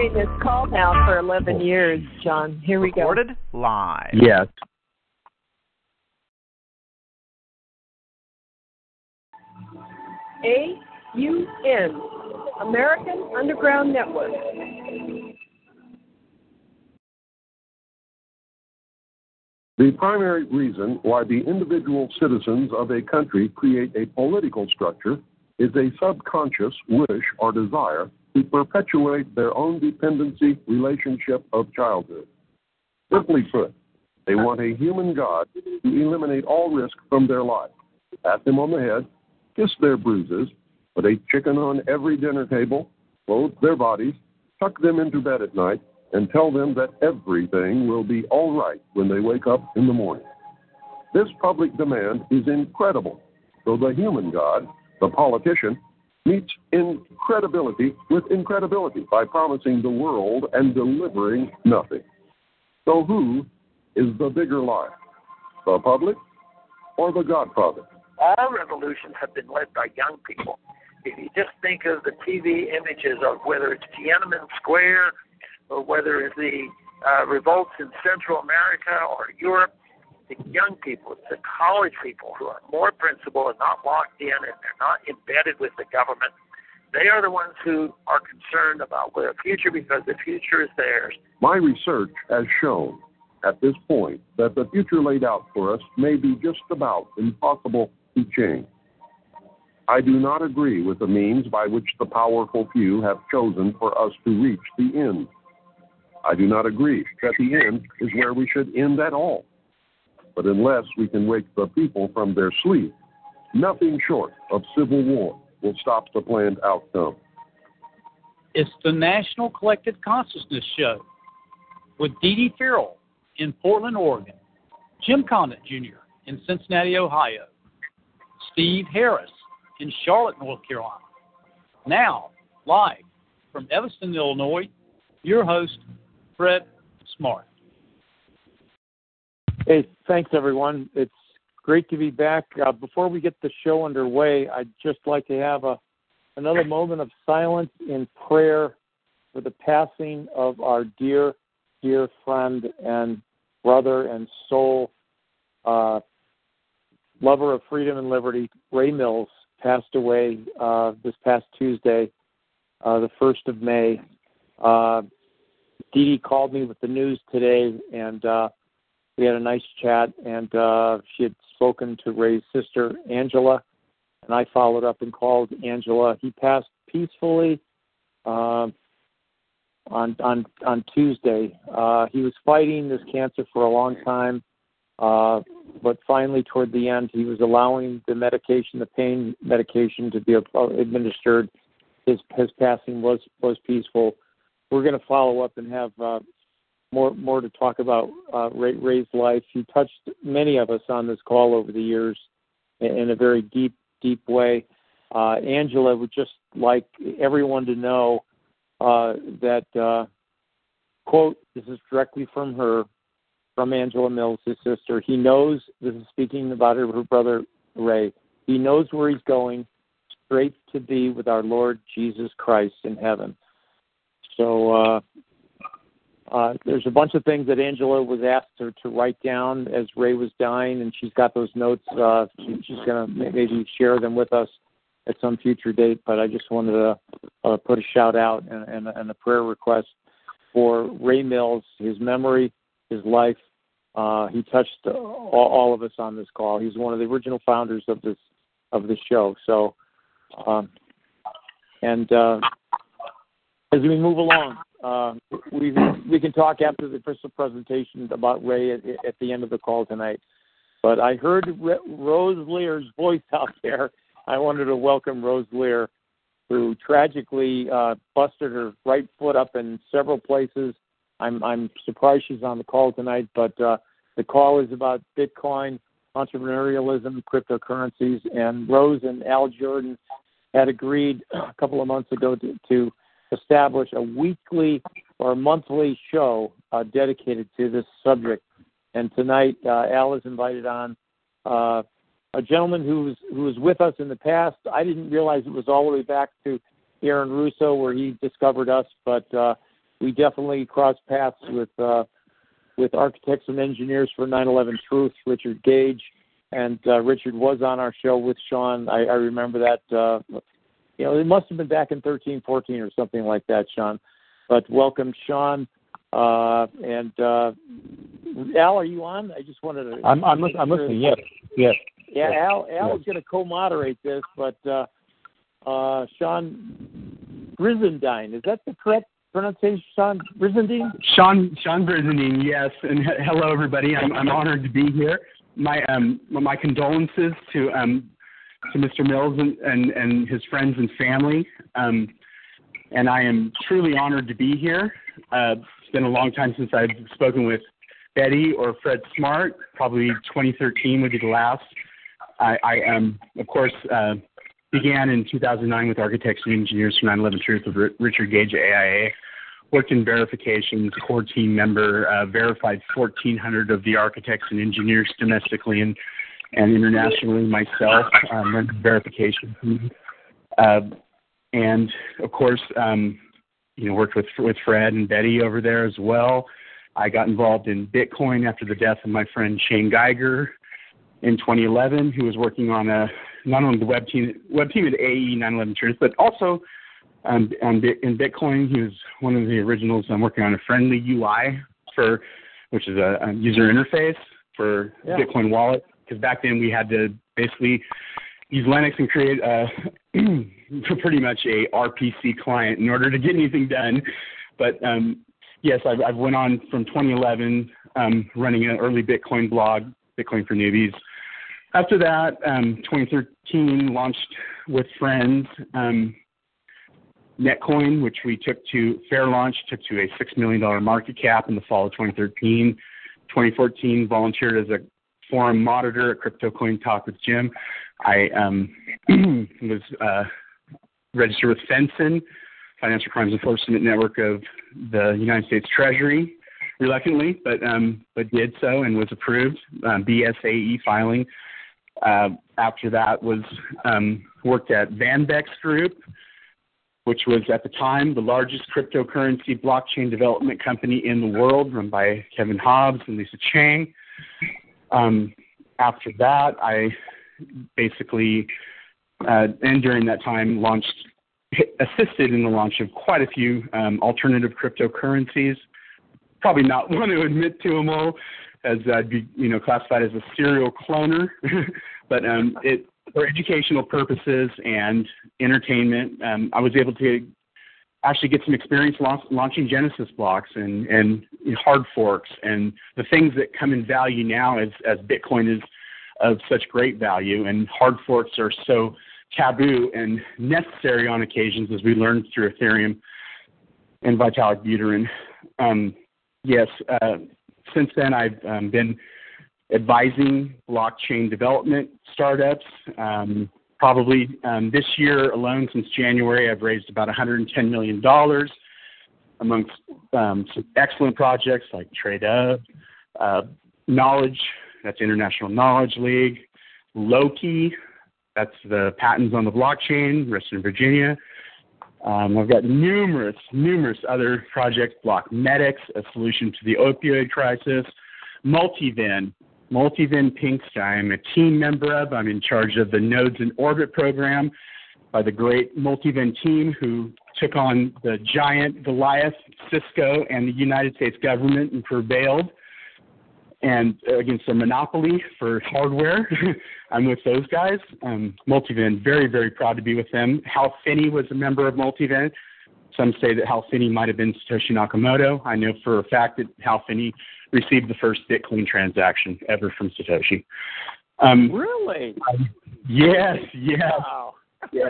Doing this call now for 11 years, John. Here we go. Recorded live. Yes. AUN, American Underground Network. The primary reason why the individual citizens of a country create a political structure is a subconscious wish or desire to perpetuate their own dependency relationship of childhood. Simply put, they want a human God to eliminate all risk from their life, pat them on the head, kiss their bruises, put a chicken on every dinner table, clothe their bodies, tuck them into bed at night, and tell them that everything will be all right when they wake up in the morning. This public demand is incredible, so the human God, the politician, meets incredibility with incredibility by promising the world and delivering nothing. So, who is the bigger liar, the public or the Godfather? all revolutions have been led by young people. If you just think of the TV images of whether it's Tiananmen Square or whether it's the uh, revolts in Central America or Europe, the young people, the college people who are more principled and not locked in and they're not embedded with the government. They are the ones who are concerned about their future because the future is theirs. My research has shown at this point that the future laid out for us may be just about impossible to change. I do not agree with the means by which the powerful few have chosen for us to reach the end. I do not agree that the end is where we should end at all. But unless we can wake the people from their sleep, nothing short of civil war will stop the planned outcome. It's the National Collective Consciousness Show with Dee Dee Farrell in Portland, Oregon, Jim Condit Jr. in Cincinnati, Ohio, Steve Harris in Charlotte, North Carolina. Now, live from Evanston, Illinois, your host, Fred Smart. Hey, thanks everyone. It's great to be back. Uh, before we get the show underway, I'd just like to have a another moment of silence in prayer for the passing of our dear, dear friend and brother and soul, uh, lover of freedom and liberty, Ray Mills, passed away uh, this past Tuesday, uh, the 1st of May. Uh, Dee Dee called me with the news today, and uh, we had a nice chat. And uh, she had spoken to Ray's sister, Angela, and I followed up and called Angela. He passed peacefully uh, on on on Tuesday. Uh, he was fighting this cancer for a long time. Uh, but finally, toward the end, he was allowing the medication, the pain medication, to be administered. His his passing was was peaceful. We're going to follow up and have uh, more more to talk about uh, Ray, Ray's life. He touched many of us on this call over the years in, a very deep deep way. Uh, Angela would just like everyone to know uh, that uh, quote. This is directly from her from Angela Mills, his sister. He knows, this is speaking about her, her brother Ray, he knows where he's going, straight to be with our Lord Jesus Christ in heaven. So uh, there's a bunch of things that Angela was asked to, to write down as Ray was dying, and she's got those notes. Uh, she, she's going to maybe share them with us at some future date. But I just wanted to uh, put a shout out and, and, and a prayer request for Ray Mills, his memory, his life, uh, he touched all, all, of us on this call. He's one of the original founders of this of the show. So, um, and uh, as we move along, uh, we we can talk after the official presentation about Ray at, at, the end of the call tonight. But I heard Rose Lear's voice out there. I wanted to welcome Rose Lear who tragically uh, busted her right foot up in several places. I'm I'm surprised she's on the call tonight, but uh, the call is about Bitcoin, entrepreneurialism, cryptocurrencies, and Rose and Al Jordan had agreed a couple of months ago to, to establish a weekly or monthly show uh, dedicated to this subject. And tonight, uh, Al is invited on uh, a gentleman who's who was with us in the past. I didn't realize it was all the way back to Aaron Russo where he discovered us, but uh, we definitely crossed paths with uh, with architects and engineers for 9/11 Truth, Richard Gage, and uh, Richard was on our show with Sean. I, I remember that. Uh, you know, it must have been back in 13, 14 or something like that, Sean. But welcome, Sean. Uh, and uh, Al, are you on? I just wanted to. I'm I'm, I'm listening. Yes, yes. Yeah, Al Al yes. is going to co-moderate this, but uh, uh, Sean Brizendine is that the correct pronunciation? Sean Brizendine. Sean Sean Brizendine. Yes, and he- hello everybody. I'm I'm honored to be here. My um my condolences to um to Mr. Mills and and, and his friends and family. Um, and I am truly honored to be here. Uh, it's been a long time since I've spoken with Betty or Fred Smart. Probably 2013 would be the last. I, I of course, uh, began in 2009 with architects and engineers from 9/11 Truth with Richard Gage AIA. Worked in verifications, core team member, uh, verified 1,400 of the architects and engineers domestically and and internationally myself, um, verification. Uh, and of course, um, you know, worked with with Fred and Betty over there as well. I got involved in Bitcoin after the death of my friend Shane Geiger in 2011, who was working on a not only the web team web team at AE 911 Truth, but also um, on, in Bitcoin. He was one of the originals. I'm working on a friendly UI for, which is a, a user interface for yeah. Bitcoin wallet. Because back then we had to basically use Linux and create a pretty much a RPC client in order to get anything done. But um, yes, I've, I've went on from 2011 um, running an early Bitcoin blog, Bitcoin for Newbies. After that, um, 2013 launched with friends um, Netcoin, which we took to fair launch, took to a $6 million market cap in the fall of 2013. 2014, volunteered as a forum monitor at Crypto Coin Talk with Jim. I um, was uh, registered with FinCEN, Financial Crimes Enforcement Network of the United States Treasury, reluctantly, but um, but did so and was approved. Um, BSAE filing. Uh, after that was um, worked at Vanbex Group, which was at the time the largest cryptocurrency blockchain development company in the world, run by Kevin Hobbs and Lisa Cheng. Um, after that, I basically, uh, and during that time, launched, assisted in the launch of quite a few um, alternative cryptocurrencies. Probably not want to admit to them all, as I'd be, you know, classified as a serial cloner. but um, it, for educational purposes and entertainment, um, I was able to actually get some experience launch, launching Genesis blocks and, and hard forks and the things that come in value now as, as Bitcoin is of such great value and hard forks are so taboo and necessary on occasions as we learned through Ethereum and Vitalik Buterin. Um, yes, uh, since then I've um, been advising blockchain development startups. Um, probably um, this year alone, since January, I've raised about $110 million amongst um, some excellent projects like TradeUp, uh, Knowledge, that's International Knowledge League, Loki, that's the patents on the blockchain, Western Virginia. Um, I've got numerous, numerous other projects, Blockmedics, a solution to the opioid crisis, Multiven, Multiven Pinks, I'm a team member of. I'm in charge of the Nodes in Orbit program by the great Multiven team who took on the giant Goliath, Cisco, and the United States government and prevailed. And against a monopoly for hardware, I'm with those guys. Um, Multiven, very, very proud to be with them. Hal Finney was a member of Multiven. Some say that Hal Finney might have been Satoshi Nakamoto. I know for a fact that Hal Finney received the first Bitcoin transaction ever from Satoshi. Um, really? yes, yes, wow. yes.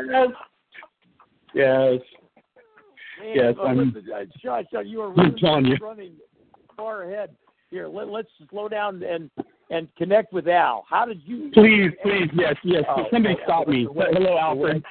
Yes. Man, Yes, I'm- listen, Sean, you are running, you. running far ahead here. Let, let's slow down and and connect with Al. How did you? Please, please, yes, yes. Oh, Somebody oh, stop me. way- Hello, Alfred.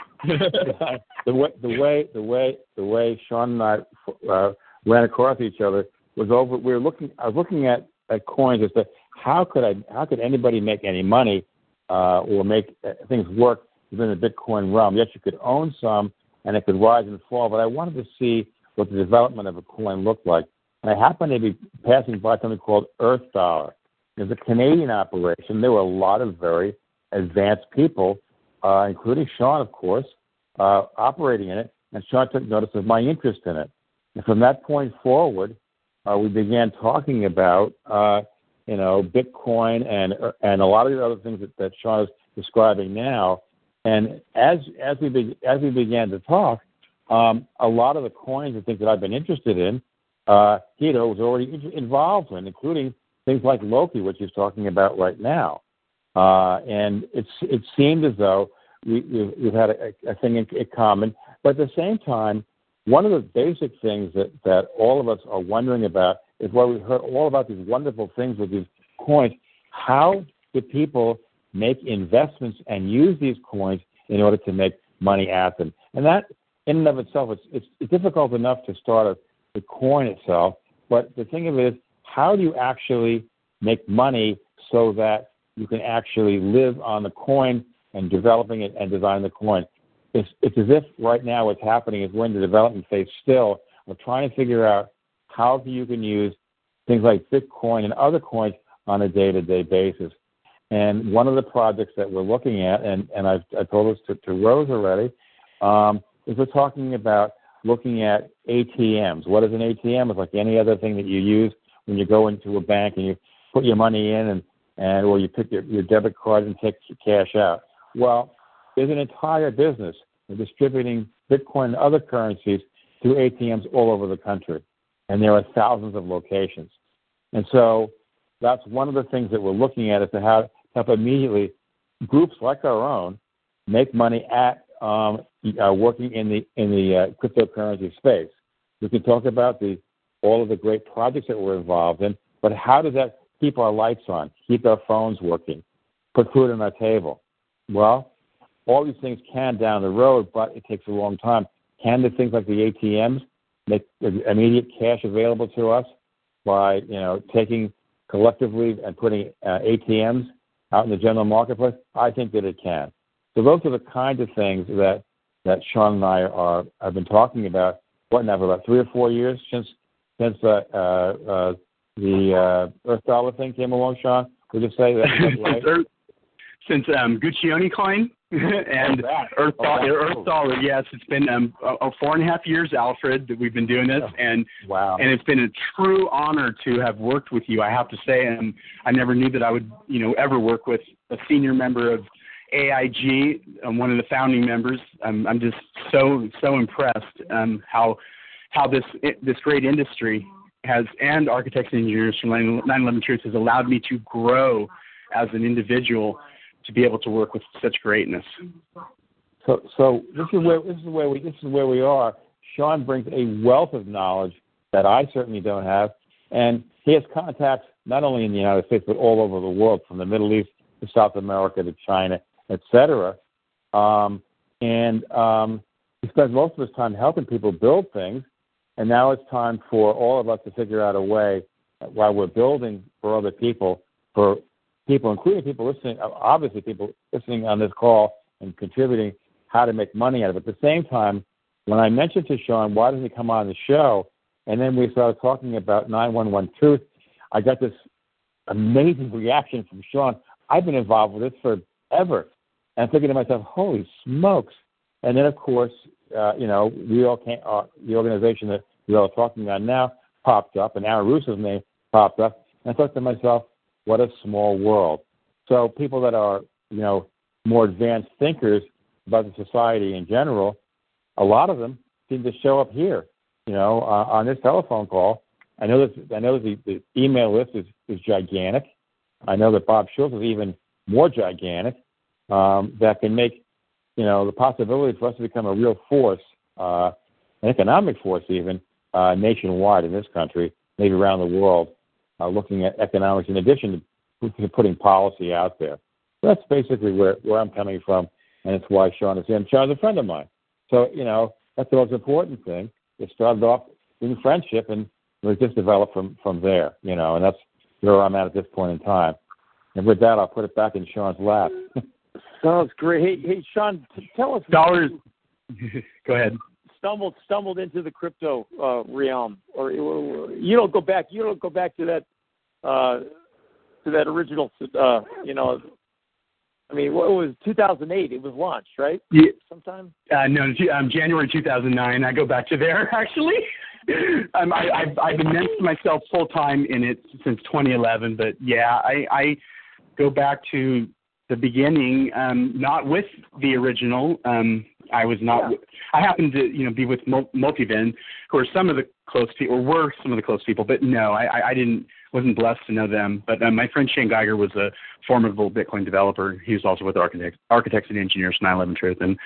the way the way the way the way Sean and I uh, ran across each other was over. We were looking. I was looking at, at coins as to how could I how could anybody make any money uh, or make uh, things work within the Bitcoin realm. Yes, you could own some and it could rise and fall, but I wanted to see what the development of a coin looked like. I happened to be passing by something called Earth Dollar. It's a Canadian operation. There were a lot of very advanced people, uh, including Sean, of course, uh, operating in it. And Sean took notice of my interest in it. And from that point forward, uh, we began talking about, uh, you know, Bitcoin and and a lot of the other things that, that Sean is describing now. And as as we be, as we began to talk, um, a lot of the coins and things that I've been interested in, uh, Guido was already involved in, including things like Loki, which he's talking about right now. Uh, and it's it seemed as though we, we've, we've had a, a thing in, in common, but at the same time, one of the basic things that, that all of us are wondering about is why we heard all about these wonderful things with these coins. How do people make investments and use these coins in order to make money at them? And that, in and of itself, it's, it's, it's difficult enough to start a, the coin itself. But the thing of it is, how do you actually make money so that you can actually live on the coin and developing it and designing the coin? It's, it's as if right now what's happening is we're in the development phase still of trying to figure out how you can use things like Bitcoin and other coins on a day-to-day basis. And one of the projects that we're looking at, and, and I've I told this to, to Rose already, um, is we're talking about looking at ATMs. What is an ATM? It's like any other thing that you use when you go into a bank and you put your money in and, and or you pick your, your debit card and take your cash out. Well, there's an entire business of distributing Bitcoin and other currencies through ATMs all over the country. And there are thousands of locations. And so that's one of the things that we're looking at is to have help immediately groups like our own make money at um, uh, working in the in the uh, cryptocurrency space. We can talk about the all of the great projects that we're involved in, but how does that keep our lights on, keep our phones working, put food on our table? Well, all these things can down the road, but it takes a long time. Can the things like the ATMs make immediate cash available to us by you know taking collectively and putting uh, ATMs out in the general marketplace? I think that it can. So those are the kinds of things that that Sean and I are have been talking about. What now for about three or four years since since uh, uh, uh, the uh, Earth Dollar thing came along, Sean. Would you say that? right? since um, Guccione coin and that. Earth Oh, Dollar, Earth. Dollar. Yes, it's been um, uh, four and a half years, Alfred, that we've been doing this, and Wow. and it's been a true honor to have worked with you. I have to say, and I never knew that I would, you know, ever work with a senior member of AIG, um, one of the founding members. I'm, I'm just so so impressed um, how how this this great industry has and architects and engineers from 9/11 Truth has allowed me to grow as an individual to be able to work with such greatness. So, so this is where this is where we this is where we are. Sean brings a wealth of knowledge that I certainly don't have, and he has contacts not only in the United States but all over the world, from the Middle East to South America to China, etc. Um, and um, he spends most of his time helping people build things, and now it's time for all of us to figure out a way while we're building for other people, for people, including people listening, obviously people listening on this call and contributing, how to make money out of it. At the same time, when I mentioned to Sean, why doesn't he come on the show? And then we started talking about 911 Truth. I got this amazing reaction from Sean. I've been involved with this forever. And I'm thinking to myself, holy smokes. And then, of course, uh, you know, we all came, uh, the organization that we're all talking about now popped up, and Aaron Russo's name popped up. And I thought to myself, what a small world. So people that are, you know, more advanced thinkers about the society in general, a lot of them seem to show up here, you know, uh, on this telephone call. I know that I know the, the email list is, is gigantic. I know that Bob Schultz is even more gigantic. Um, that can make, you know, the possibility for us to become a real force uh, an economic force even uh, nationwide in this country, maybe around the world, uh, looking at economics in addition to putting policy out there. So that's basically where, where I'm coming from, and it's why Sean is here. And Sean's a friend of mine. So, you know, that's the most important thing. It started off in friendship and it just developed from, from there, you know, and that's where I'm at at this point in time. And with that, I'll put it back in Sean's lap. Sounds great. Hey, hey, Sean, tell us dollars. Go ahead. Stumbled stumbled into the crypto uh, realm, or you don't go back. You don't go back to that uh, to that original. Uh, you know, I mean, what was 2008? It was launched, right? Yeah. Sometime. Uh, no, um, January 2009. I go back to there actually. um, I, I've I've immersed myself full time in it since 2011. But yeah, I I go back to the beginning, um, not with the original. Um, I was not. Yeah. I happened to, you know, be with Multiven, who are some of the close people, or were some of the close people. But no, I, I didn't. wasn't blessed to know them. But um, my friend Shane Geiger was a formidable Bitcoin developer. He was also with Architects, Architects and Engineers 911 Truth, and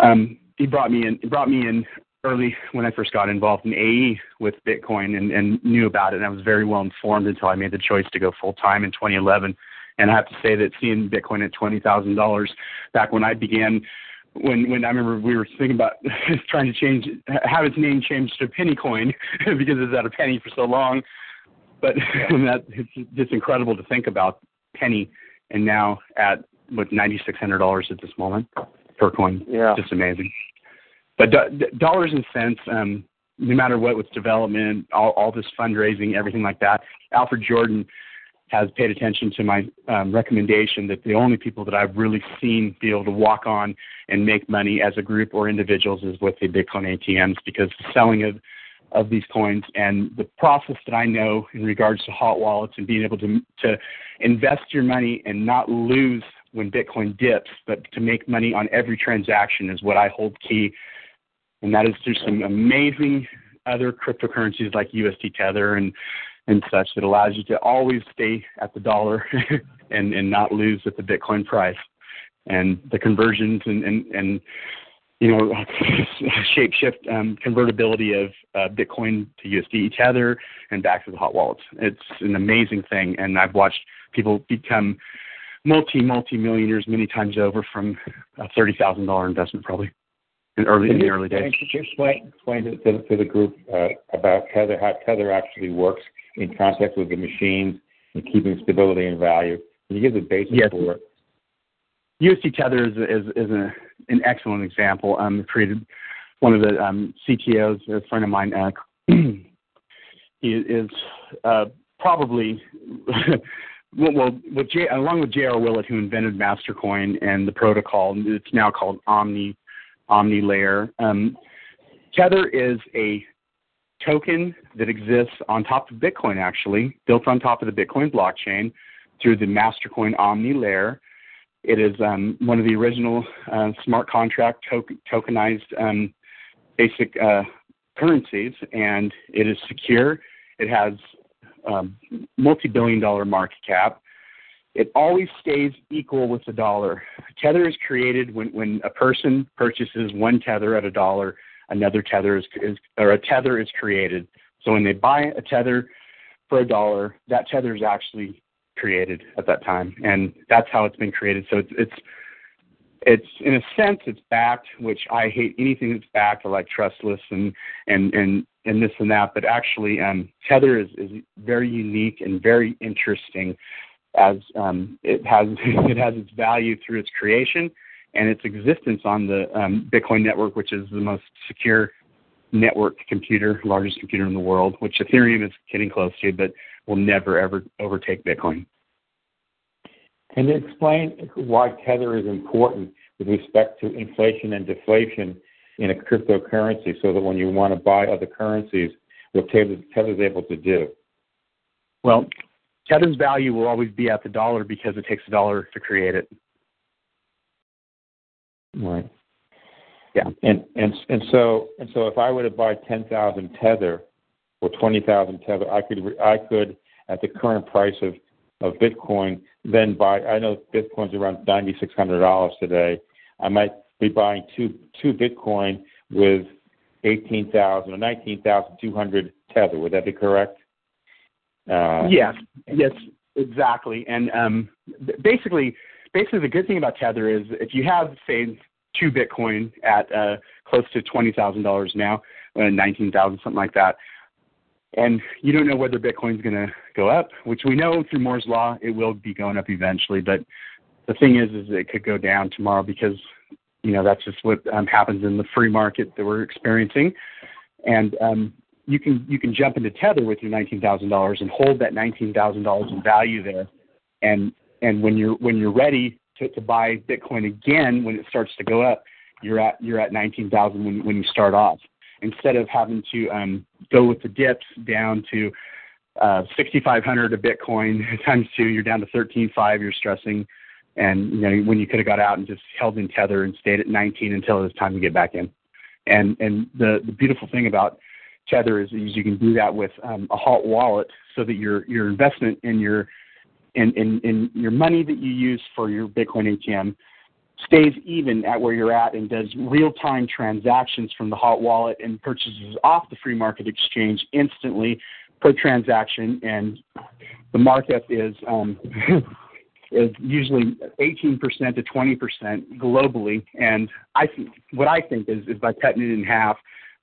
um, he brought me in. He brought me in early when I first got involved in AE with Bitcoin and, and knew about it. And I was very well informed until I made the choice to go full time in 2011 and I have to say that seeing Bitcoin at twenty thousand dollars back when I began, when when I remember we were thinking about trying to change have its name changed to penny coin because it's at a penny for so long. But that it's just incredible to think about penny and now at what ninety six hundred dollars at this moment per coin. Yeah, just amazing. But do, dollars and cents, um, no matter what with development, all, all this fundraising, everything like that. Alfred Jordan has paid attention to my um, recommendation that the only people that I've really seen be able to walk on and make money as a group or individuals is with the Bitcoin ATMs because the selling of of these coins and the process that I know in regards to hot wallets and being able to to invest your money and not lose when Bitcoin dips, but to make money on every transaction is what I hold key. And that is through some amazing other cryptocurrencies like USD Tether and and such that allows you to always stay at the dollar and, and not lose at the Bitcoin price. And the conversions and, and, and you know, shape shift um, convertibility of uh, Bitcoin to USD Tether and back to the hot wallets. It's an amazing thing. And I've watched people become multi, multi millionaires many times over from a $30,000 investment probably in early in the early days. Could you explain explain to, to, to the group uh, about Tether how Tether actually works in contact with the machines and keeping stability and value. Can you give the basics yes. for it? USD Tether is is, is a, an excellent example. Um, created one of the um, CTOs, a friend of mine. Uh, he is uh, probably well, with J, along with J.R. Willett, who invented Mastercoin and the protocol. It's now called Omni Omni Layer. Um, Tether is a token that exists on top of Bitcoin, actually, built on top of the Bitcoin blockchain through the Mastercoin Omni layer. It is um, one of the original uh, smart contract to- tokenized um, basic uh, currencies, and it is secure. It has um, multi-billion dollar market cap. It always stays equal with the dollar. Tether is created when, when a person purchases one tether at a dollar another tether is, is or a tether is created. So when they buy a tether for a dollar, that tether is actually created at that time, and that's how it's been created. So it's it's it's in a sense it's backed, which I hate anything that's backed. I like trustless and and and and this and that. But actually, um, tether is is very unique and very interesting, as um, it has it has its value through its creation and its existence on the um, Bitcoin network, which is the most secure network computer, largest computer in the world, which Ethereum is getting close to, but will never ever overtake Bitcoin. Can you explain why Tether is important with respect to inflation and deflation in a cryptocurrency so that when you want to buy other currencies, what Tether is able to do? Well, Tether's value will always be at the dollar because it takes a dollar to create it. Right. Yeah. And and and so and so if I were to buy ten thousand tether or twenty thousand tether, I could I could at the current price of of Bitcoin then buy. I know Bitcoin's around ninety six hundred dollars today. I might be buying two two Bitcoin with 18,000 or 19,200 tether. Would that be correct? Uh, yes, yes, exactly. And um, basically, basically, the good thing about Tether is if you have, say, two Bitcoin at uh, close to twenty thousand dollars now, uh, nineteen thousand, something like that, and you don't know whether Bitcoin's going to go up, which we know through Moore's law it will be going up eventually. But the thing is, is it could go down tomorrow because you know that's just what um, happens in the free market that we're experiencing, and um, you can you can jump into Tether with your nineteen thousand dollars and hold that nineteen thousand dollars in value there, and and when you're when you're ready to, to buy Bitcoin again when it starts to go up, you're at you're at nineteen thousand when when you start off. Instead of having to um, go with the dips down to uh, 6,500 a Bitcoin times two, you're down to 13.5. You're stressing, and you know when you could have got out and just held in tether and stayed at 19 until it was time to get back in. And and the the beautiful thing about Tether is, is you can do that with um, a hot wallet, so that your your investment in your in, in, in your money that you use for your Bitcoin ATM stays even at where you're at and does real time transactions from the hot wallet and purchases off the free market exchange instantly per transaction. And the markup is um, is usually 18% to 20% globally. And I what I think is, is by cutting it in half,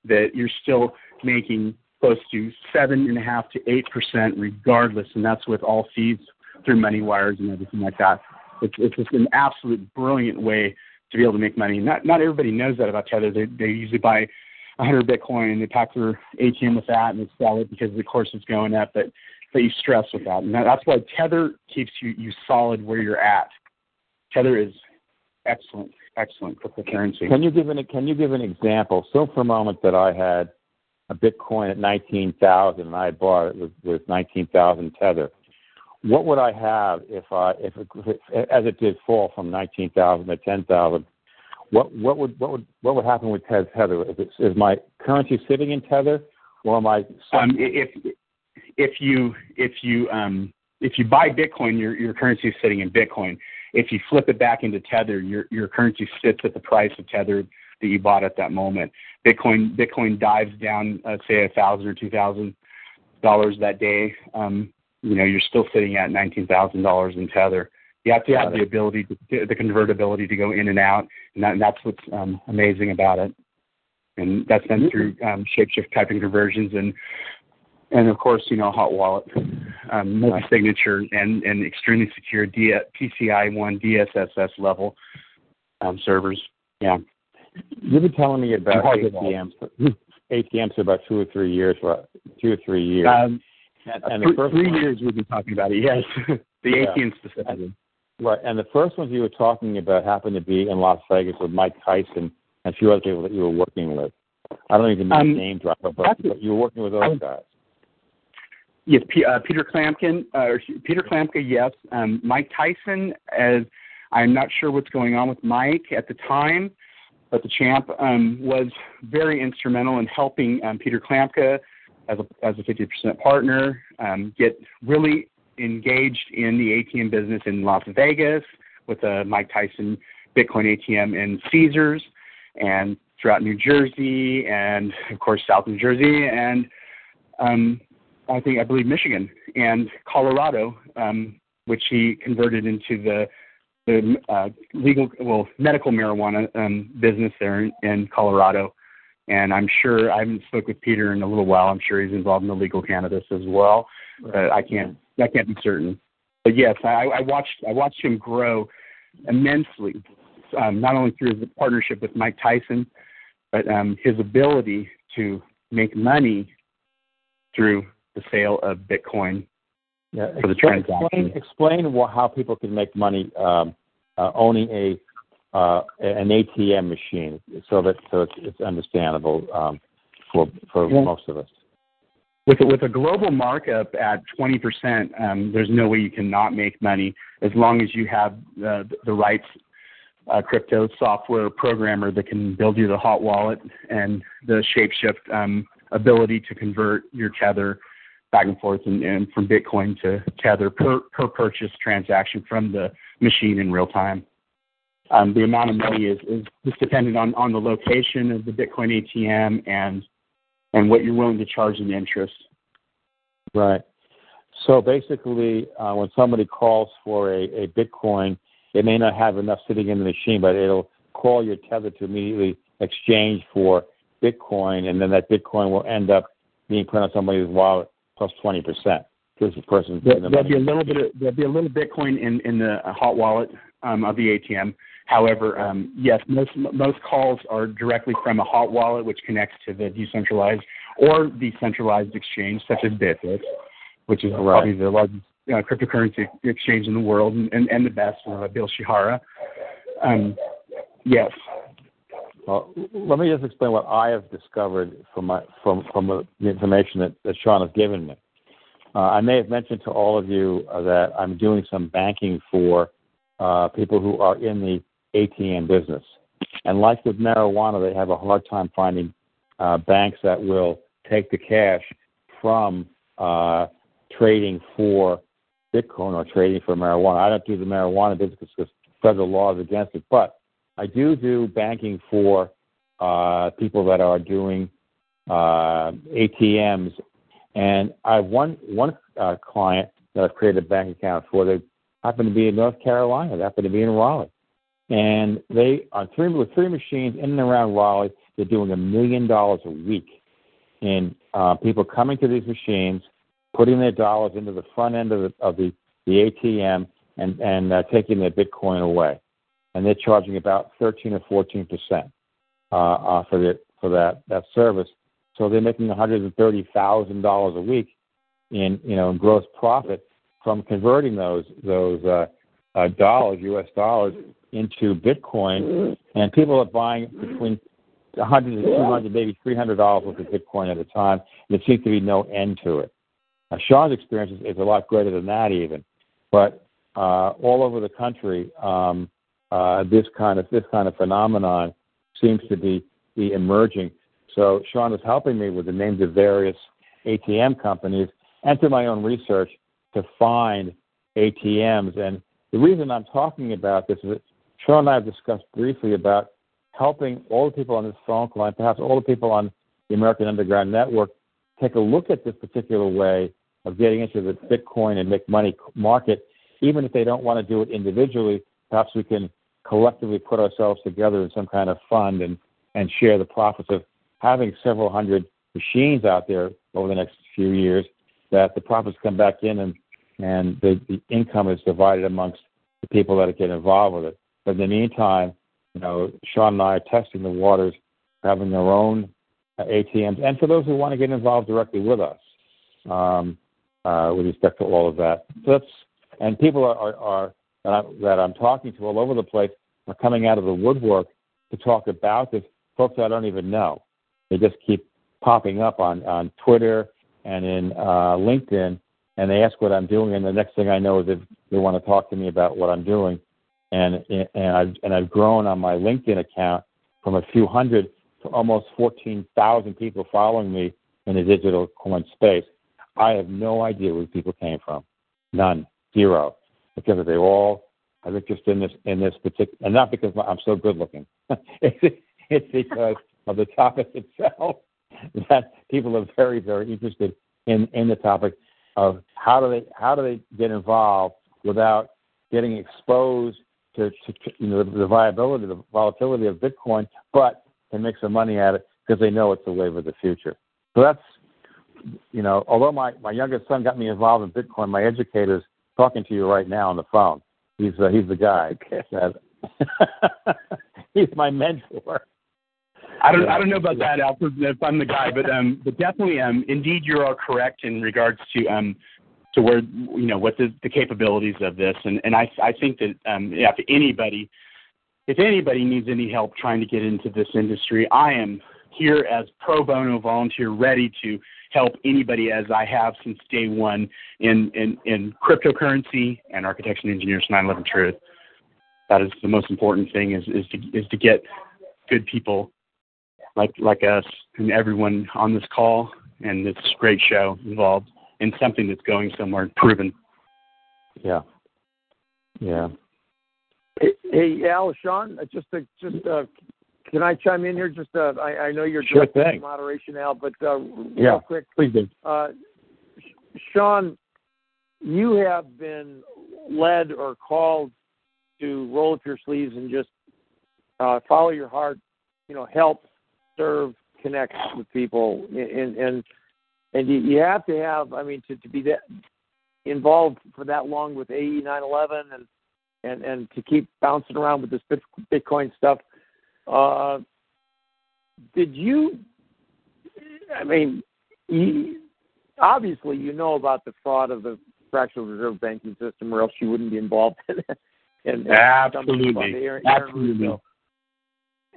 that you're still making close to seven and a half to eight percent regardless, and that's with all fees through money wires and everything like that. It's, it's just an absolute brilliant way to be able to make money. Not not everybody knows that about Tether. They they usually buy 100 Bitcoin and they pack their ATM with that and they sell it because the course is going up. But but you stress with that, and that's why Tether keeps you you solid where you're at. Tether is excellent, excellent cryptocurrency. Can you give an Can you give an example? So for a moment that I had a Bitcoin at 19,000 and I bought it with, with 19,000 Tether what would I have if I if, it, as it did fall from nineteen thousand to ten thousand? What what would what would what would happen with tether? Is, it, is my currency sitting in tether, or am I? Um, if if you if you um, if you buy Bitcoin, your your currency is sitting in Bitcoin. If you flip it back into tether, your your currency sits at the price of tether that you bought at that moment. Bitcoin Bitcoin dives down, uh, say a thousand or two thousand dollars that day. Um, you know, you're still sitting at nineteen thousand dollars in tether. You have to have the ability, to, the convertibility to go in and out, and, that, and that's what's um, amazing about it. And that's done through um, shapeshift typing conversions and and of course, you know, hot wallet, um, multi-signature, and, and extremely secure D- PCI one DSSS level um, servers. Yeah. You've been telling me about ATMs. ATMs for about two or three years. For two or three years. Um, and, and the first three one, years we've been talking about it. Yes, the yeah. Specifically. Right, and the first ones you were talking about happened to be in Las Vegas with Mike Tyson and a few other people that you were working with. I don't even know um, name drop, but, but you were working with those um, guys. Yes, P- uh, Peter Klamkin, uh, Peter Klamka, yes. Um, Mike Tyson, as I'm not sure what's going on with Mike at the time, but the champ um, was very instrumental in helping um, Peter Klamka as a as a 50% partner, um, get really engaged in the ATM business in Las Vegas with a Mike Tyson Bitcoin ATM in Caesars and throughout New Jersey and of course South New Jersey and um, I think I believe Michigan and Colorado, um, which he converted into the the uh, legal well medical marijuana um, business there in, in Colorado and I'm sure I haven't spoke with Peter in a little while. I'm sure he's involved in the legal cannabis as well. But I can't I can't be certain. But yes, I, I watched I watched him grow immensely, um, not only through his partnership with Mike Tyson, but um, his ability to make money through the sale of Bitcoin yeah, for the transaction. Explain, explain how people can make money um, uh, owning a an ATM machine, so that so it's, it's understandable um, for most of us. With a, with a global markup at 20%, um, there's no way you cannot make money as long as you have uh, the right uh, crypto software programmer that can build you the hot wallet and the shapeshift um, ability to convert your tether back and forth and, and from Bitcoin to tether per, per purchase transaction from the machine in real time. Um, the amount of money is, is just dependent on, on the location of the Bitcoin ATM and and what you're willing to charge in interest. Right. So basically, uh, when somebody calls for a, a Bitcoin, it may not have enough sitting in the machine, but it'll call your tether to immediately exchange for Bitcoin, and then that Bitcoin will end up being put on somebody's wallet plus twenty percent. Because the person there, will be a little bit of, there'll be a little Bitcoin in in the hot wallet um, of the ATM. However, um, yes, most most calls are directly from a hot wallet, which connects to the decentralized or decentralized exchange, such as Bitfish, which is right. probably the largest uh, cryptocurrency exchange in the world and, and, and the best, uh, Bill Shihara. Um, yes. Well, let me just explain what I have discovered from my from from the information that, that Sean has given me. Uh, I may have mentioned to all of you uh, that I'm doing some banking for uh, people who are in the ATM business, and like with marijuana, they have a hard time finding uh, banks that will take the cash from uh, trading for Bitcoin or trading for marijuana. I don't do the marijuana business because federal law is against it, but I do do banking for uh, people that are doing uh, ATMs, and I have one one uh, client that I've created a bank account for. They happen to be in North Carolina. They happen to be in Raleigh, and they on three with three machines in and around Raleigh. They're doing a million dollars a week in uh, people coming to these machines, putting their dollars into the front end of the of the, the ATM, and and uh, taking their Bitcoin away and they're charging about 13 or 14 percent uh, uh, for the, for that that service. So they're making 130 thousand dollars a week in you know in gross profit from converting those those uh, uh, dollars, U.S. dollars, into Bitcoin, and people are buying between 100 and 200, maybe 300 dollars worth of Bitcoin at a time. There seems to be no end to it. Now, Sean's experience is, is a lot greater than that, even, but uh, all over the country, um, uh, this kind of this kind of phenomenon seems to be be emerging. So Sean is helping me with the names of various ATM companies and through my own research to find ATMs. And the reason I'm talking about this is Sean and I have discussed briefly about helping all the people on this phone call and perhaps all the people on the American Underground Network take a look at this particular way of getting into the Bitcoin and make money market, even if they don't want to do it individually. Perhaps we can collectively put ourselves together in some kind of fund and, and share the profits of having several hundred machines out there over the next few years, that the profits come back in and, and the, the income is divided amongst the people that get involved with it. But in the meantime, you know, Sean and I are testing the waters, having our own uh, ATMs, and for those who want to get involved directly with us, um, uh, with respect to all of that. That's and people are, are, are that, I, that I'm talking to all over the place are coming out of the woodwork to talk about this. Folks I don't even know. They just keep popping up on, on Twitter and in uh, LinkedIn, and they ask what I'm doing, and the next thing I know is they want to talk to me about what I'm doing. And and I've and I've grown on my LinkedIn account from a few hundred to almost 14,000 people following me in the digital coin space. I have no idea where people came from. None. Zero because they all I think just in this in this particular, and not because I'm so good looking. it's, it's because of the topic itself that people are very very interested in in the topic of how do they how do they get involved without getting exposed to, to you know the, the viability the volatility of Bitcoin, but they make some money at it because they know it's the wave of the future. So that's you know although my my youngest son got me involved in Bitcoin, my educators talking to you right now on the phone. He's uh, he's the guy. That, he's my mentor. I don't I don't know about that, Alfred. If I'm the guy, but um, but definitely um, indeed you are correct in regards to um, to where you know what the, the capabilities of this, and and I I think that um, yeah, if anybody if anybody needs any help trying to get into this industry, I am here as pro bono volunteer, ready to help anybody as I have since day one in, in, in cryptocurrency and architecture and engineers 9/11 Truth. That is the most important thing is is to is to get good people like like us and everyone on this call. And this great show involved in something that's going somewhere and proven. Yeah. Yeah. Hey, hey Al, Sean, uh, just to, just uh, can I chime in here? Just uh, I, I know you're Sure directing thing. moderation, Al, but uh, real Yeah. quick, Please do. uh, Sean, you have been led or called to roll up your sleeves and just uh, follow your heart. You know, help, serve, connect with people, and and and you, you have to have. I mean, to to be that involved for that long with AE 911 and and and to keep bouncing around with this Bitcoin stuff. Uh, did you? I mean, you, obviously you know about the fraud of the fractional reserve banking system, or else you wouldn't be involved in it. And, and Absolutely. Absolutely.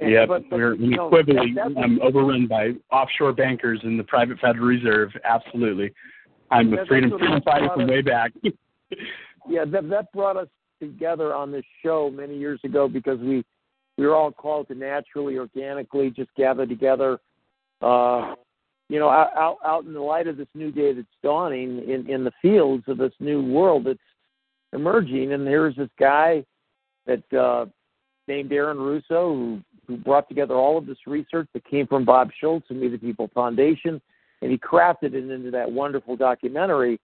Yeah, but- but, we're you know, equivocally that- that's- um, overrun by offshore bankers in the private Federal Reserve. Absolutely. I'm a freedom, freedom fighter from way back. yeah, that that brought us together on this show many years ago because we we were all called to naturally, organically, just gather together. Uh, you know, out, out out in the light of this new day that's dawning in in the fields of this new world that's emerging, and here's this guy that uh, named Aaron Russo who who brought together all of this research that came from Bob Schulz and We the People Foundation, and he crafted it into that wonderful documentary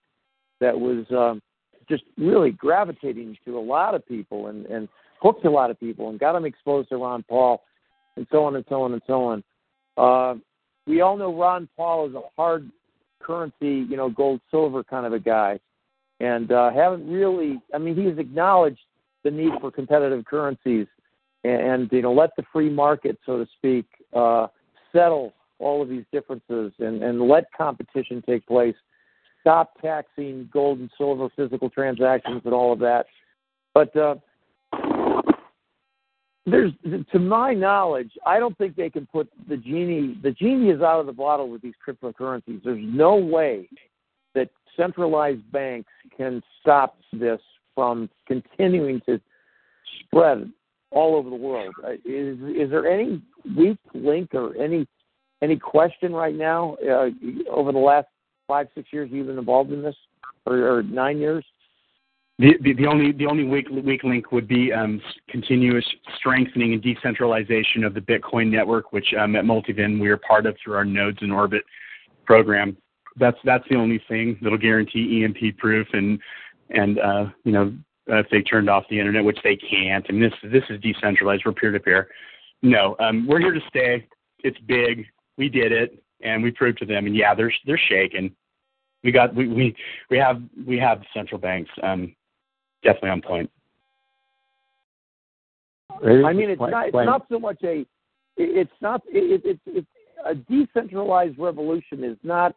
that was um, just really gravitating to a lot of people and, and hooked a lot of people and got them exposed to Ron Paul and so on and so on and so on. Uh, we all know Ron Paul is a hard currency, you know, gold silver kind of a guy, and uh, haven't really. I mean, he's acknowledged the need for competitive currencies and, you know let the free market, so to speak, uh, settle all of these differences and, and let competition take place. Stop taxing gold and silver physical transactions and all of that. But uh, there's, to my knowledge, I don't think they can put the genie. The genie is out of the bottle with these cryptocurrencies. There's no way that centralized banks can stop this from continuing to spread all over the world. Uh, Is is there any weak link or any any question right now uh, over the last five six years you've been involved in this, or, or nine years? The, the, the only the only weak weak link would be um, continuous strengthening and decentralization of the Bitcoin network, which um, at Multiven we are part of through our Nodes in Orbit program. That's that's the only thing that'll guarantee EMP proof and and uh, you know if they turned off the internet, which they can't. And this this is decentralized. We're peer to peer. No, um, we're here to stay. It's big. We did it, and we proved to them. And yeah, they're they're shaking. We got we we we have we have central banks. Um, definitely on point. I mean, it's not it's not so much a it's not it, it, it's a decentralized revolution is not